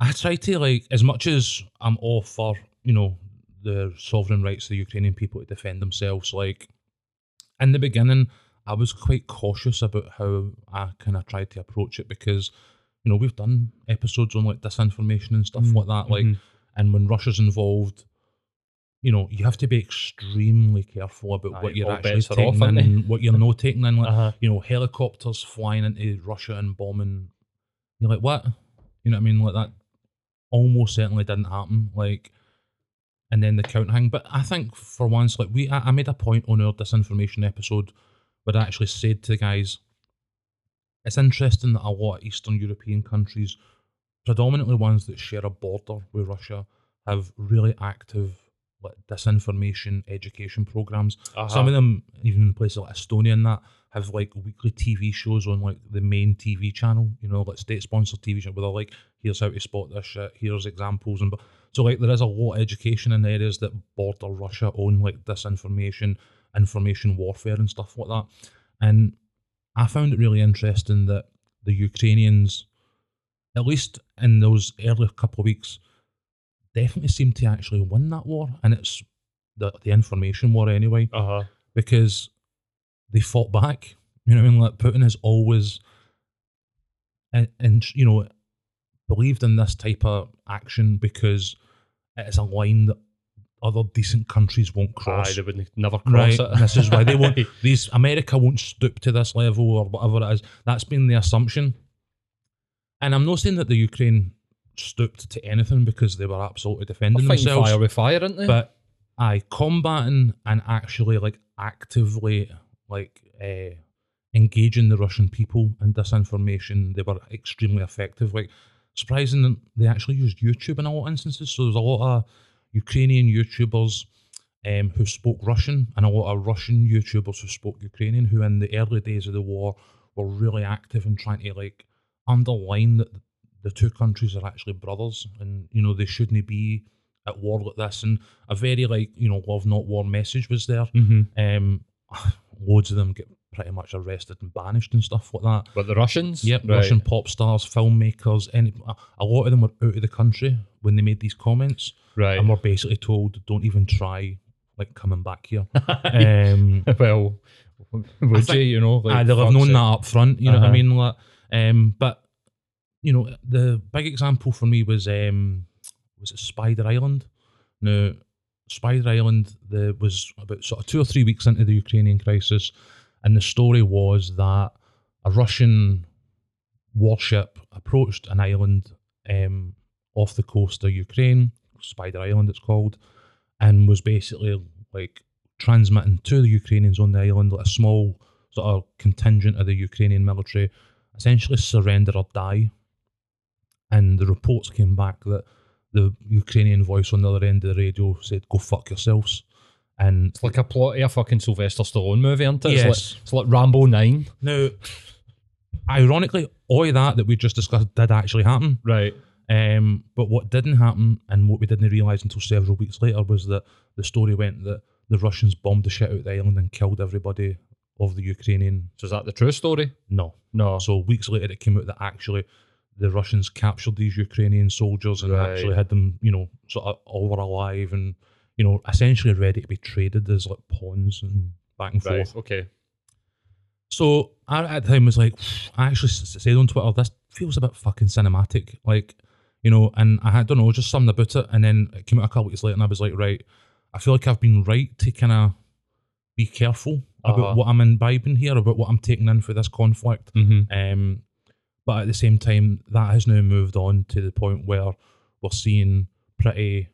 I try to like as much as I'm all for you know the sovereign rights of the Ukrainian people to defend themselves. Like in the beginning, I was quite cautious about how I kind of tried to approach it because you know we've done episodes on like disinformation and stuff Mm, like that. Like, mhm. and when Russia's involved. You know, you have to be extremely careful about Aye, what you're all actually taking off, in and what you're not taking in. Like, Uh-huh. you know, helicopters flying into Russia and bombing. You're like, what? You know what I mean? Like that almost certainly didn't happen. Like, and then the count hang. But I think for once, like we, I, I made a point on our disinformation episode where I actually said to the guys, it's interesting that a lot of Eastern European countries, predominantly ones that share a border with Russia, have really active like disinformation education programs. Uh-huh. Some of them, even in places like Estonia and that, have like weekly TV shows on like the main TV channel, you know, like state sponsored TV show where they're like, here's how to spot this shit, here's examples and but so like there is a lot of education in areas that border Russia on like disinformation, information warfare and stuff like that. And I found it really interesting that the Ukrainians, at least in those early couple of weeks, definitely seemed to actually win that war. And it's the, the information war anyway, Uh huh. because they fought back. You know what I mean? Like Putin has always, and, and you know, believed in this type of action because it is a line that other decent countries won't Aye, cross. they would never cross Right, it. and this is why they won't. These America won't stoop to this level or whatever it is. That's been the assumption. And I'm not saying that the Ukraine stooped to anything because they were absolutely defending themselves. fire with fire, aren't they? But I combating and actually like actively like uh, engaging the Russian people in disinformation, they were extremely effective. Like surprising, that they actually used YouTube in a lot of instances. So there's a lot of Ukrainian YouTubers um, who spoke Russian and a lot of Russian YouTubers who spoke Ukrainian, who in the early days of the war were really active in trying to like underline that the two countries are actually brothers and you know they shouldn't be at war like this and a very like you know love not war message was there mm-hmm. um loads of them get pretty much arrested and banished and stuff like that But the Russians? Yep, Right. Russian pop stars, filmmakers, any a- lot of them were out of the country when they made these comments, Right. and were basically told, "Don't even try like coming back here." um, well, would you, think- you know? Like, Aye, they'll have known sake. that up front. You know what I Uh-huh. mean? Like, um, but you know, the big example for me was um, was it Spider Island? Now, Spider Island the was about sort of two or three weeks into the Ukrainian crisis, and the story was that a Russian warship approached an island um, off the coast of Ukraine, Spider Island it's called, and was basically like transmitting to the Ukrainians on the island like a small sort of contingent of the Ukrainian military essentially surrender or die. And the reports came back that the Ukrainian voice on the other end of the radio said, "Go fuck yourselves." And It's like a plot of a fucking Sylvester Stallone movie, isn't it? It's, Yes. like, it's like Rambo 9. now, ironically, all that that we just discussed did actually happen. Right. Um, but what didn't happen, and what we didn't realise until several weeks later, was that the story went that the Russians bombed the shit out of the island and killed everybody of the Ukrainian. So is that the true story? No. No. So weeks later, it came out that actually the Russians captured these Ukrainian soldiers and Right. actually had them, you know, sort of all were alive and, you know, essentially ready to be traded as like pawns and back and right. forth. Okay. So I at the time was like, I actually said on Twitter, this feels a bit fucking cinematic. Like, you know, and I had, don't know, just something about it. And then it came out a couple weeks later and I was like, right, I feel like I've been right to kind of be careful about Uh-huh. what I'm imbibing here, about what I'm taking in for this conflict. Mm-hmm. Um, but at the same time, that has now moved on to the point where we're seeing pretty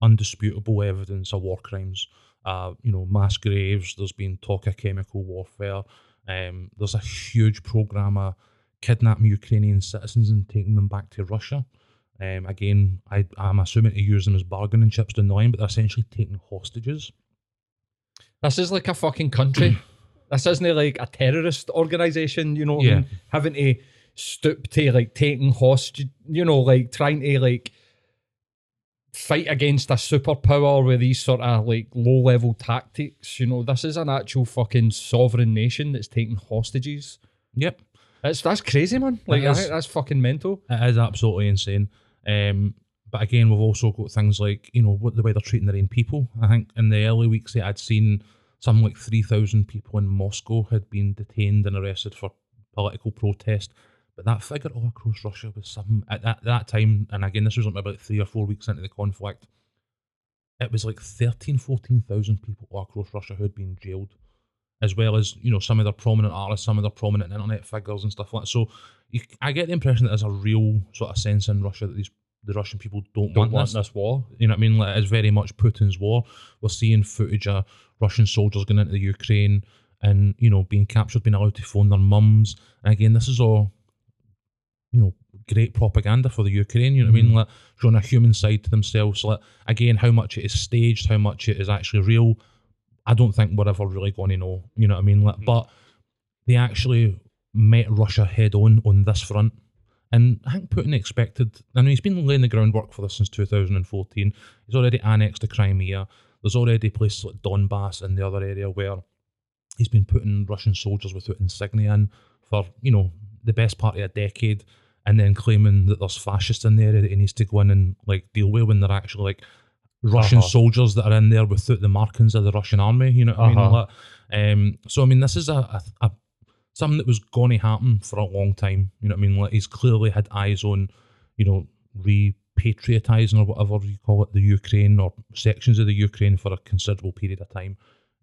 undisputable evidence of war crimes. Uh, you know, mass graves. There's been talk of chemical warfare. Um, there's a huge program of kidnapping Ukrainian citizens and taking them back to Russia. Um, again, I, I'm assuming to use them as bargaining chips to the line, but they're essentially taking hostages. This is like a fucking country. This isn't like a terrorist organization, you know Yeah. Having to stoop to like taking hostage, you know, like trying to like fight against a superpower with these sort of like low level tactics. You know, this is an actual fucking sovereign nation that's taking hostages. Yep. That's that's crazy, man. Like is. that's fucking mental. It is absolutely insane. Um, but again, we've also got things like you know what the way they're treating their own people. I think in the early weeks, that I'd seen something like three thousand people in Moscow had been detained and arrested for political protest. But that figure all across Russia was some at that, that time, and again, this was only about three or four weeks into the conflict. It was like 13, 14,000 people all across Russia who had been jailed, as well as you know some of their prominent artists, some of their prominent internet figures and stuff like that. So you, I get the impression that there's a real sort of sense in Russia that these the Russian people don't, Don't want, want this. this war. You know what I mean? Like it's very much Putin's war. We're seeing footage of Russian soldiers going into the Ukraine and you know being captured, being allowed to phone their mums. And again, this is all you know great propaganda for the Ukraine. You know what I mean? Mm. Like showing a human side to themselves. Like again, how much it is staged, how much it is actually real. I don't think we're ever really going to know. You know what I mean? Like, mm. but they actually met Russia head on on this front. And I think Putin expected, I mean, he's been laying the groundwork for this since 2014. He's already annexed the Crimea. There's already places like Donbass and the other area where he's been putting Russian soldiers without insignia in for, you know, the best part of a decade and then claiming that there's fascists in the area that he needs to go in and like deal with when they're actually like Russian Uh-huh. soldiers that are in there without the markings of the Russian army. You know what I mean? Uh-huh. Like, um, so I mean, this is a, a, a something that was going to happen for a long time. You know what I mean? Like he's clearly had eyes on, you know, repatriatizing or whatever you call it, the Ukraine or sections of the Ukraine for a considerable period of time.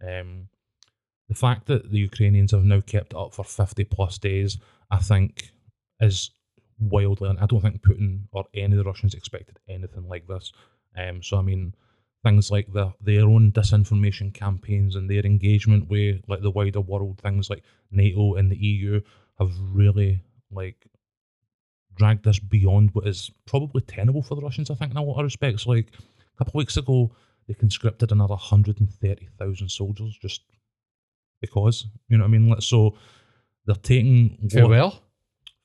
Um, the fact that the Ukrainians have now kept it up for 50 plus days, I think, is wildly. And I don't think Putin or any of the Russians expected anything like this. Um, so, I mean, things like the, their own disinformation campaigns and their engagement with like the wider world, things like NATO and the EU have really like dragged this beyond what is probably tenable for the Russians, I think, in a lot of respects. Like a couple of weeks ago, they conscripted another 130,000 soldiers just because, you know what I mean? So they're taking what- Farewell.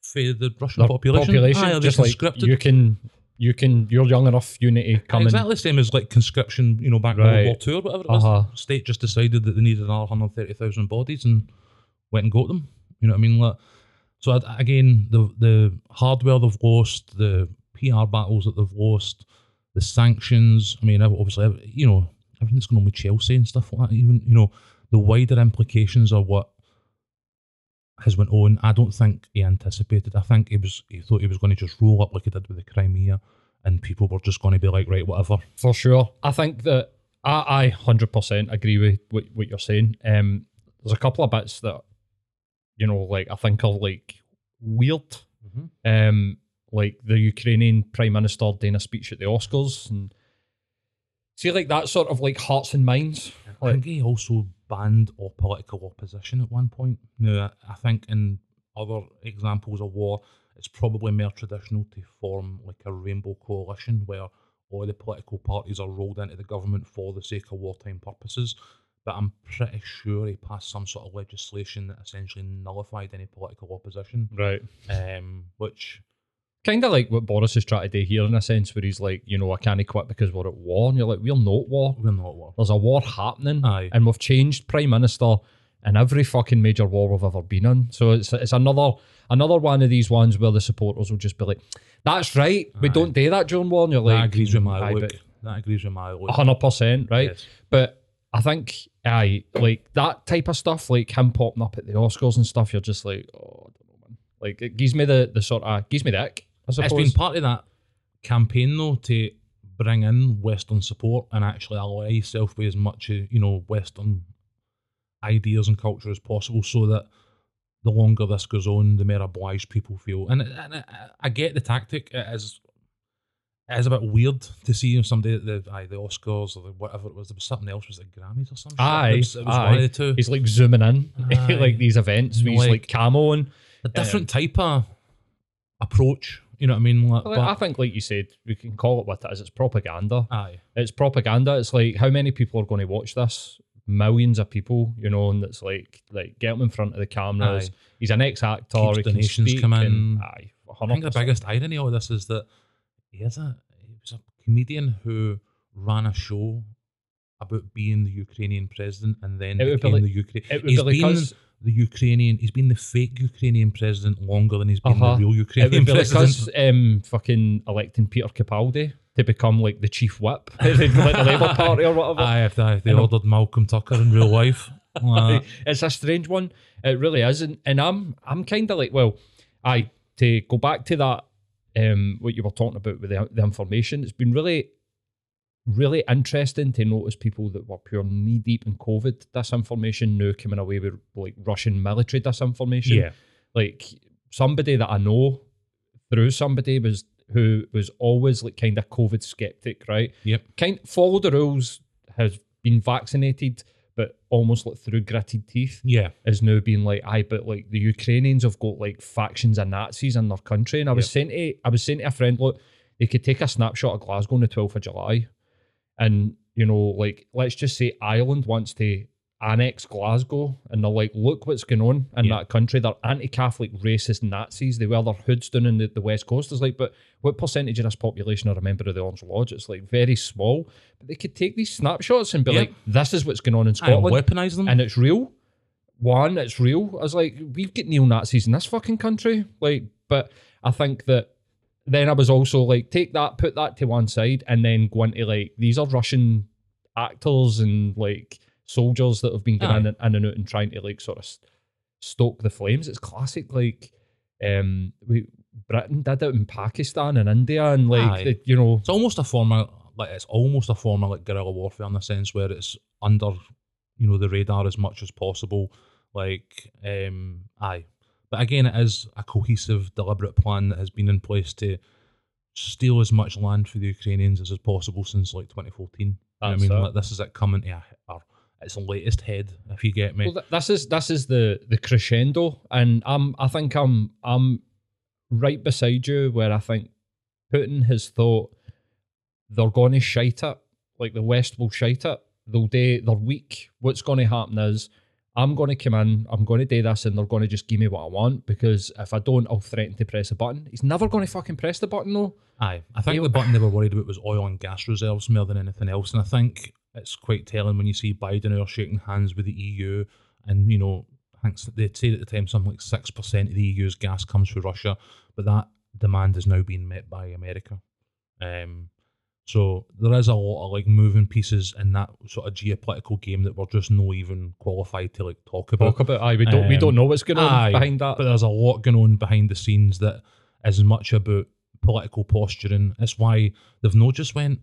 for the Russian Their population. population, Aye, just like you can, you can, you're young enough. You need to come exactly the same as like conscription, you know, back in Right. World War Two or whatever it was. Uh-huh. The state just decided that they needed another 130,000 bodies and went and got them. You know what I mean? Like, so again, the the hardware they've lost, the PR battles that they've lost, the sanctions. I mean, obviously, you know, everything's going on with Chelsea and stuff like that. Even you know, the wider implications of what has went on. I don't think he anticipated. I think he was he thought he was going to just roll up like he did with the Crimea, and people were just going to be like, right, whatever. For sure. I think that I, I 100% agree with what, what you're saying. Um, there's a couple of bits that, you know, like I think are like weird. Mhm. Um, like the Ukrainian Prime Minister doing a speech at the Oscars and see like that sort of like hearts and minds. I think he also banned all political opposition at one point. Now, I I think in other examples of war, it's probably more traditional to form like a rainbow coalition where all the political parties are rolled into the government for the sake of wartime purposes. But I'm pretty sure he passed some sort of legislation that essentially nullified any political opposition, Right. um, which Kind of like what Boris is trying to do here in a sense where he's like, you know, I can't quit because we're at war. And you're like, we're not war. we're not war. There's a war happening, Aye. and we've changed prime minister in every fucking major war we've ever been in. So it's it's another another one of these ones where the supporters will just be like, "That's right, we Aye. don't do that during war." And you're like, that agrees with my "Aye, look. That agrees with my look. hundred percent, right?" Yes. But I think, aye, like that type of stuff, like him popping up at the Oscars and stuff, you're just like, "Oh, I don't know, man." Like it gives me the the sort of gives me the ick. I It's suppose. been part of that campaign though to bring in Western support and actually ally yourself with as much you know Western ideas and culture as possible, so that the longer this goes on, the more obliged people feel. And, and I, I get the tactic. It is it is a bit weird to see somebody at the aye, the Oscars or the, whatever it was. There was something else. Was it Grammys or something? Aye, it was, it was aye. one of the two. He's like zooming in, like these events. Where he's like Like- camo and a um, different type of approach. You know what I mean? Like, Well, I think, like you said, we can call it what it is. It's propaganda. aye. It's propaganda. It's like how many people are going to watch this? Millions of people, you know, and it's like like get him in front of the cameras. Aye. He's an ex-actor. Keeps he can donations speak come and- in. aye, I think the 100%. biggest irony of this is that he is a he was a comedian who ran a show about being the Ukrainian president and then It became like- the Ukraine. He's be been the Ukrainian. He's been the fake Ukrainian president longer than he's been Uh-huh. the real Ukrainian would be like president. us um, fucking electing Peter Capaldi to become like the chief whip, like the Labour Party or whatever. Aye, if they, they ordered Malcolm Tucker in real life. It's a strange one. It really is, and, and I'm I'm kind of like, well, I to go back to that, um, what you were talking about with the, the information. It's been really, really interesting to notice people that were pure knee deep in COVID disinformation now coming away with like Russian military disinformation. yeah, like somebody that I know through somebody was who was always like kind of COVID skeptic, right? Yep. Kind follow the rules, has been vaccinated, but almost like through gritted teeth yeah, is now being like, aye, but like the Ukrainians have got like factions of Nazis in their country. And I was Yep. saying to I was saying to a friend, look, they could take a snapshot of Glasgow on the 12th of July. And, you know, like let's just say Ireland wants to annex Glasgow and they're like, look what's going on in Yeah. that country. They're anti-Catholic, racist Nazis. They wear their hoods down in the, the west coast. It's like, but what percentage of this population are a member of the Orange Lodge? It's like very small. But they could take these snapshots and be Yeah. like, this is what's going on in And Scotland weaponize them. and it's real. One, it's real. I was like, we've got neo Nazis in this fucking country. Like, but I think that then I was also like, take that, put that to one side, and then go into like, these are Russian actors and like soldiers that have been going in, in and out and trying to like sort of stoke the flames. It's classic, like, um, we Britain did it in Pakistan and India, and like, the, you know, it's almost a form of like it's almost a form of like guerrilla warfare in the sense where it's under you know the radar as much as possible. Like, um, aye, but again, it is a cohesive, deliberate plan that has been in place to steal as much land for the Ukrainians as is possible since like 2014. You I mean, like, this is it coming to a, its latest head, if you get me. Well, this is this is the the crescendo, and I'm I think I'm I'm right beside you where I think Putin has thought they're going to shite it, like the West will shite it. They'll do they're weak. What's going to happen is I'm going to come in, I'm going to do this, and they're going to just give me what I want because if I don't, I'll threaten to press a button. He's never going to fucking press the button though. Aye, I think They- the button they were worried about was oil and gas reserves more than anything else, and I think it's quite telling when you see Biden are shaking hands with the EU, and you know, they said at the time something like six percent of the EU's gas comes from Russia, but that demand is now being met by America. Um, so there is a lot of like moving pieces in that sort of geopolitical game that we're just not even qualified to like talk about. Talk about aye, we don't we Um, don't know what's going on aye, behind that. But there's a lot going on behind the scenes that is much about political posturing. That's why they've not just went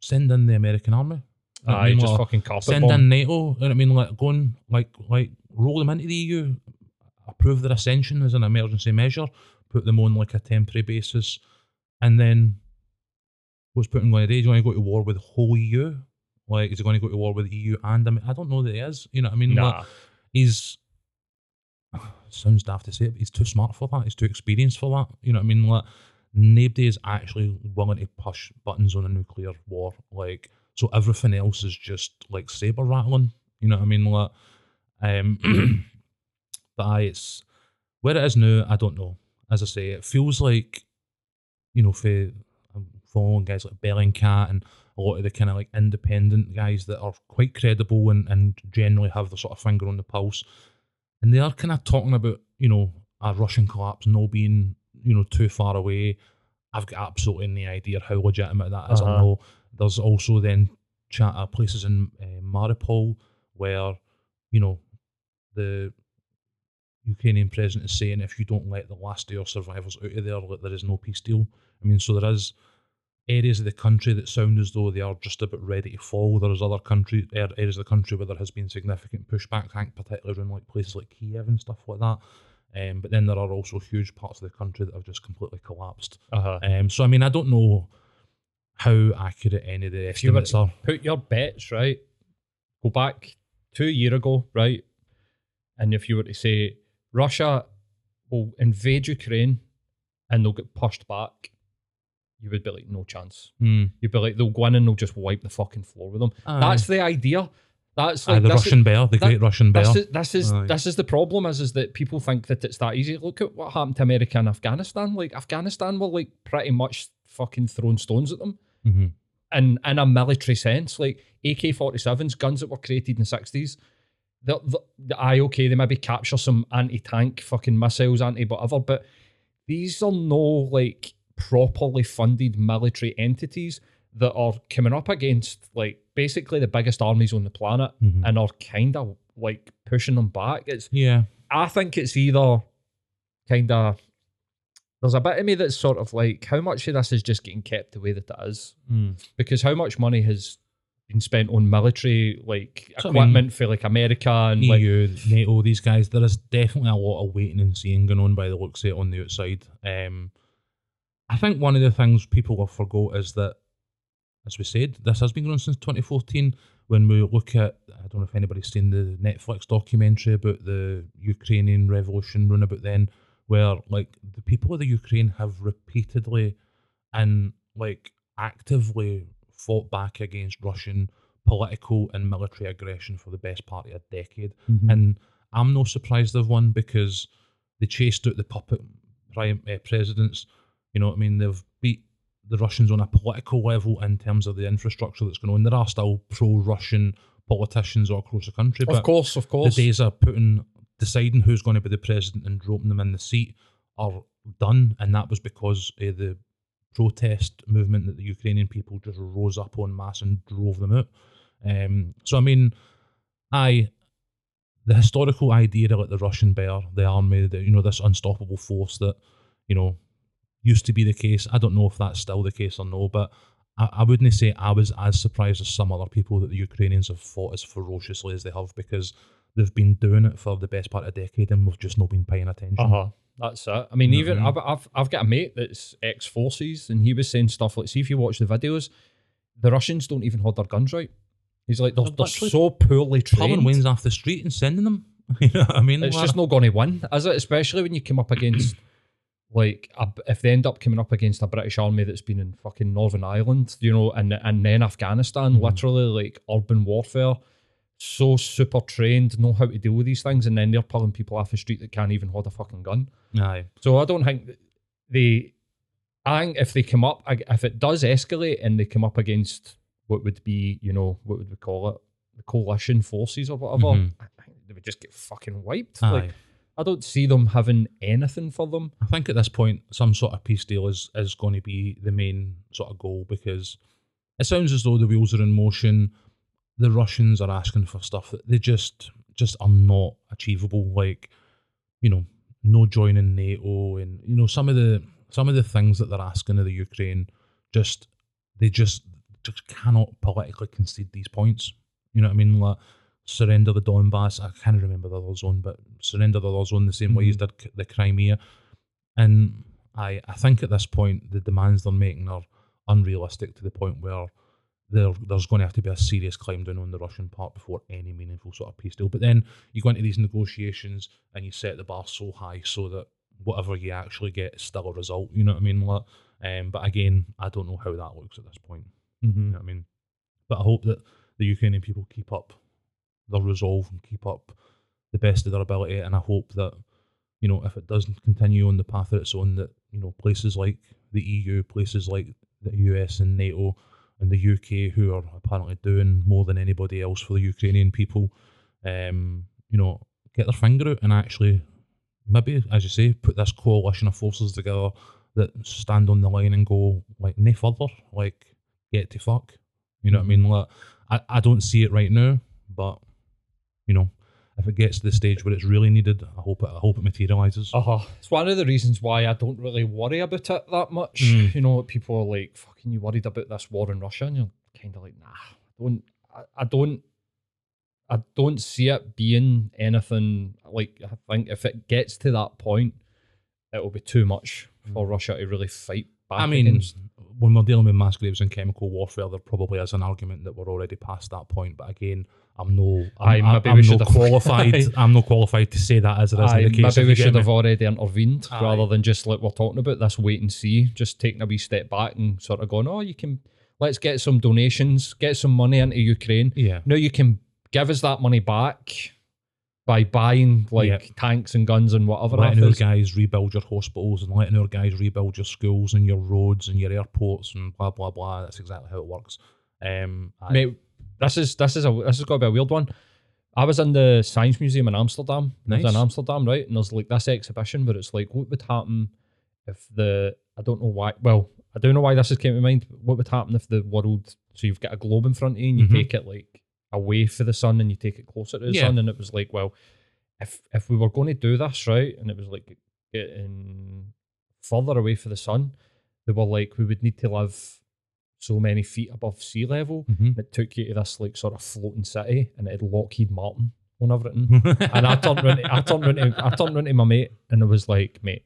send in the American army. You know what I aye, mean? just Like, fucking carpet send bomb. in NATO. You know what I mean? Like going like like roll them into the EU, approve their ascension as an emergency measure, put them on like a temporary basis, and then what's Putin going to do? Is he going to go to war with the whole EU? Like, is he going to go to war with the EU and Am- I don't know that he is. You know what I mean? Like, he's sounds daft to say it, but he's too smart for that. He's too experienced for that. You know what I mean? Like nobody is actually willing to push buttons on a nuclear war. Like so everything else is just like saber rattling. You know what I mean? Like um but I, it's where it is now, I don't know. As I say, it feels like you know, for I'm following guys like Bellingcat and a lot of the kind of like independent guys that are quite credible and, and generally have the sort of finger on the pulse. And they are kind of talking about, you know, a Russian collapse not being, you know, too far away. I've got absolutely no idea how legitimate that is. I Uh-huh. know there's also then chat uh, places in uh, Mariupol where, you know, the Ukrainian president is saying if you don't let the last day of your survivors out of there, that there is no peace deal. I mean, so there is areas of the country that sound as though they are just about ready to fall. There's other country er- areas of the country where there has been significant pushback, I think particularly in like places like Kiev and stuff like that. Um, but then there are also huge parts of the country that have just completely collapsed. Uh-huh. Um, so I mean, I don't know how accurate any of the If you were- estimates are. put your bets right. Go back two year ago, right? And if you were to say Russia will invade Ukraine and they'll get pushed back, you would be like, no chance. Mm. You'd be like, they'll go in and they'll just wipe the fucking floor with them. That's the idea. That's Aye, like the this is- Russian bear, the that- great Russian bear. This is this is, Aye. this is the problem is is that people think that it's that easy. Look at what happened to America and Afghanistan. Like Afghanistan were like pretty much fucking throwing stones at them Mhm. in in a military sense, like AK forty sevens, guns that were created in the sixties. The, the, the aye, okay, they maybe capture some anti tank fucking missiles, anti whatever, but these are no like properly funded military entities that are coming up against like basically the biggest armies on the planet Mhm. and are kind of like pushing them back. It's Yeah. I think it's either kind of there's a bit of me that's sort of like how much of this is just getting kept the way that it is Mm. because how much money has been spent on military like So, I mean, equipment for like America and like EU, NATO, these guys, there is definitely a lot of waiting and seeing going on by the looks of it on the outside. Um, I think one of the things people will forgot is that, as we said, this has been going on since 2014. When we look at, I don't know if anybody's seen the Netflix documentary about the Ukrainian revolution run about then, where like the people of the Ukraine have repeatedly and like actively fought back against Russian political and military aggression for the best part of a decade. Mhm. And I'm no surprised they've won because they chased out the puppet prime uh, presidents. You know what I mean? They've the Russians on a political level in terms of the infrastructure that's going on. There are still pro-Russian politicians all across the country, But of course, of course. the days of putting deciding who's going to be the president and dropping them in the seat are done, and that was because of the protest movement that the Ukrainian people just rose up en masse and drove them out. Um, so I mean, I the historical idea of like the Russian bear, the army, the, you know, this unstoppable force that you know used to be the case. I don't know if that's still the case or no, but I, I wouldn't say I was as surprised as some other people that the Ukrainians have fought as ferociously as they have because they've been doing it for the best part of a decade and we've just not been paying attention. Uh huh. That's it. I mean, You know even I I've, I've I've got a mate that's ex forces, and he was saying stuff like, "See, if you watch the videos, the Russians don't even hold their guns right." He's like, "They're, They're they're so poorly trained." Pulling wings off the street and sending them. you know what I mean? It's Like- just not going to win, is it? Especially when you come up against, like, a, if they end up coming up against a British army that's been in fucking Northern Ireland, you know, and and then Afghanistan, Mhm. literally like urban warfare, so super trained, know how to deal with these things, and then they're pulling people off the street that can't even hold a fucking gun. Aye. So I don't think they. I think if they come up, if it does escalate and they come up against what would be, you know, what would we call it, the coalition forces or whatever, Mhm. I think they would just get fucking wiped. Aye. Like I don't see them having anything for them. I think at this point, some sort of peace deal is, is going to be the main sort of goal because it sounds as though the wheels are in motion. The Russians are asking for stuff that they just just are not achievable. Like, you know, no joining NATO, and you know some of the some of the things that they're asking of the Ukraine, just they just just cannot politically concede these points. You know what I mean? Like surrender the Donbass. I can't remember the other zone, but surrender the other zone the same way as did the Crimea. And I, I think at this point the demands they're making are unrealistic to the point where there there's going to have to be a serious climb down on the Russian part before any meaningful sort of peace deal. But then you go into these negotiations and you set the bar so high so that whatever you actually get is still a result. You know what I mean? Like, um, but again, I don't know how that looks at this point. Mm-hmm. know what I mean? But I hope that the Ukrainian people keep up their resolve and keep up the best of their ability. And I hope that, you know, if it doesn't continue on the path that it's on, that, you know, places like the EU, places like the US and NATO and the UK, who are apparently doing more than anybody else for the Ukrainian people, um, you know, get their finger out and actually maybe, as you say, put this coalition of forces together that stand on the line and go like no further, like get to fuck. You know what I mean? Like I, I don't see it right now, but you know, if it gets to the stage where it's really needed, I hope it I hope it materializes. Uh huh. It's one of the reasons why I don't really worry about it that much. Mm. You know, people are like, "Fucking, you worried about this war in Russia?" And you're kind of like, "Nah, I don't. I, I don't. I don't see it being anything like. I think if it gets to that point, it'll be too much for Russia to really fight back. Mm. I mean, against. when we're dealing with mass graves and chemical warfare, there probably is an argument that we're already past that point. But again, I'm no, I'm, I'm, maybe I'm we no should have- qualified. I'm no qualified to say that as it is Aye, the case. maybe we should have already intervened Aye. rather than just like we're talking about this wait and see, just taking a wee step back and sort of going, oh, you can let's get some donations, get some money into Ukraine. Yeah, Now you can give us that money back by buying like Yeah. tanks and guns and whatever. letting our guys rebuild your hospitals and letting our guys rebuild your schools and your roads and your airports and blah blah blah. That's exactly how it works. Um, Mate, this is this is a this has got to be a weird one. I was in the Science Museum in Amsterdam. Nice. in Amsterdam, right? And there's like this exhibition where it's like, what would happen if the I don't know why. Well, I don't know why this has came to mind. But what would happen if the world? So you've got a globe in front of you, and you Mhm. take it like away for the sun, and you take it closer to the Yeah. sun, and it was like, well, if if we were going to do this right, and it was like getting further away for the sun, they were like, we would need to live so many feet above sea level Mhm. it took you to this like sort of floating city and it had Lockheed Martin on everything. and I turned around, I turned around, to, I turned around to my mate and I was like, mate,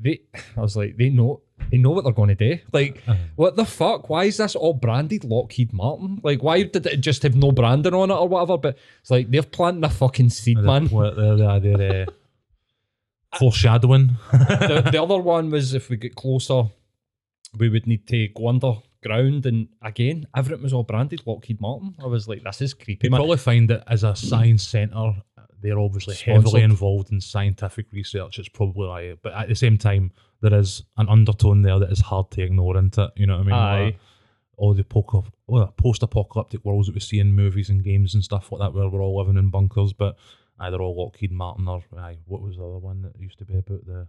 they, I was like, they know, they know what they're going to do. Like, Uh, what the fuck? Why is this all branded Lockheed Martin? Like, why did it just have no branding on it or whatever? But it's like they're planting a fucking seed, man. What, they're, they're, they're, uh, foreshadowing. the, the other one was if we get closer, we would need to go under ground, and again, everything was all branded Lockheed Martin. I was like, this is creepy, You man. probably find it as a science centre, they're obviously Sponsored. heavily involved in scientific research. It's probably like, but at the same time, there is an undertone there that is hard to ignore, isn't it? You know what I mean? Aye. Like, all the post-apocalyptic worlds that we see in movies and games and stuff like that, where we're all living in bunkers, but either all Lockheed Martin or aye, what was the other one that used to be about the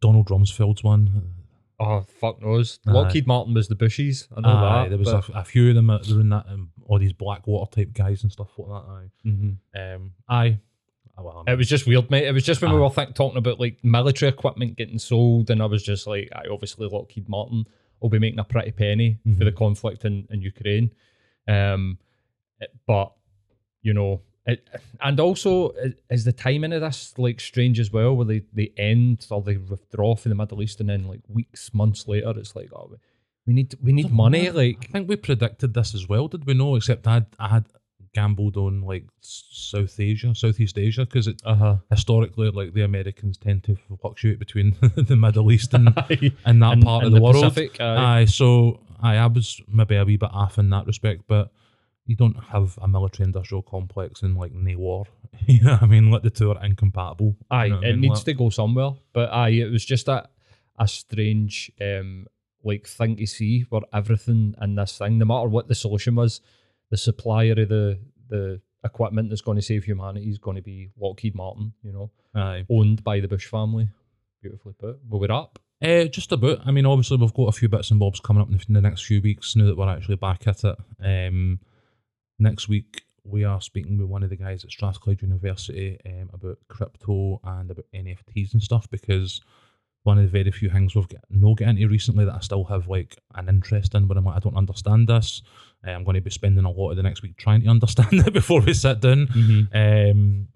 Donald Rumsfeld's one? Oh fuck knows. Aye. Lockheed Martin was the Bushies. I know Aye, that. there was but- a, a few of them that were in that, um, all these Blackwater type guys and stuff like that. Aye. Mhm. Um, aye. Oh, well, I It was just weird, mate. It was just when we were think, talking about like military equipment getting sold, and I was just like, I obviously Lockheed Martin will be making a pretty penny for Mhm. the conflict in, in Ukraine. Um, but you know, it, and also is the timing of this like strange as well, where they they end or they withdraw from the Middle East, and then like weeks, months later, it's like, oh, we need we need money, like. I think we predicted this as well, did we know? Except I had, I had gambled on like South Asia, Southeast Asia, because it Uh huh. historically, like the Americans tend to fluctuate between the Middle East and, and that part of the, world. Pacific, aye. Aye, so aye, I was maybe a wee bit off in that respect, but you don't have a military industrial complex in like no war. you know what I mean? Like the two are incompatible. Aye, you know what I it mean? needs Like- to go somewhere. But aye, it was just a a strange um like thing to see where everything in this thing, no matter what the solution was, the supplier of the the equipment that's going to save humanity is going to be Lockheed Martin, you know, Aye. owned by the Bush family. Beautifully put. Well, we're up. Uh, just about. I mean, obviously, we've got a few bits and bobs coming up in the, in the next few weeks now that we're actually back at it. Um, next week, we are speaking with one of the guys at Strathclyde University um, about crypto and about NFTs and stuff because one of the very few things we've got no get into recently that I still have like an interest in, but I'm like, I don't understand this. Uh, I'm going to be spending a lot of the next week trying to understand it before we sit down. Um,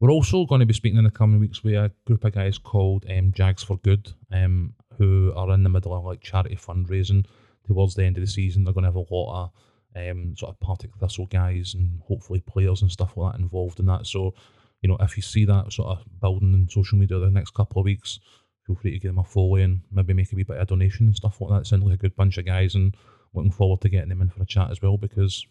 we're also going to be speaking in the coming weeks with a group of guys called um, Jags for Good, um, who are in the middle of like charity fundraising towards the end of the season. They're going to have a lot of um, sort of Partick Thistle guys and hopefully players and stuff like that involved in that. So, you know, if you see that sort of building in social media the next couple of weeks, feel free to give them a follow and maybe make a wee bit of donation and stuff like that. Sound like a good bunch of guys and looking forward to getting them in for a chat as well because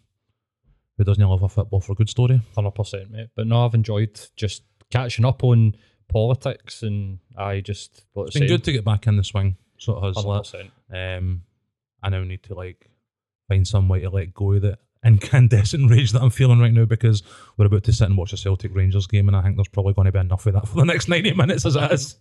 who doesn't love a football for a good story? Hundred percent, mate. But no, I've enjoyed just catching up on politics and I just It's been good to get back in the swing. Sort of has. Hundred percent. Um, I now need to like find some way to let go of the incandescent rage that I'm feeling right now because we're about to sit and watch a Celtic Rangers game, and I think there's probably going to be enough of that for the next 90 minutes as it is.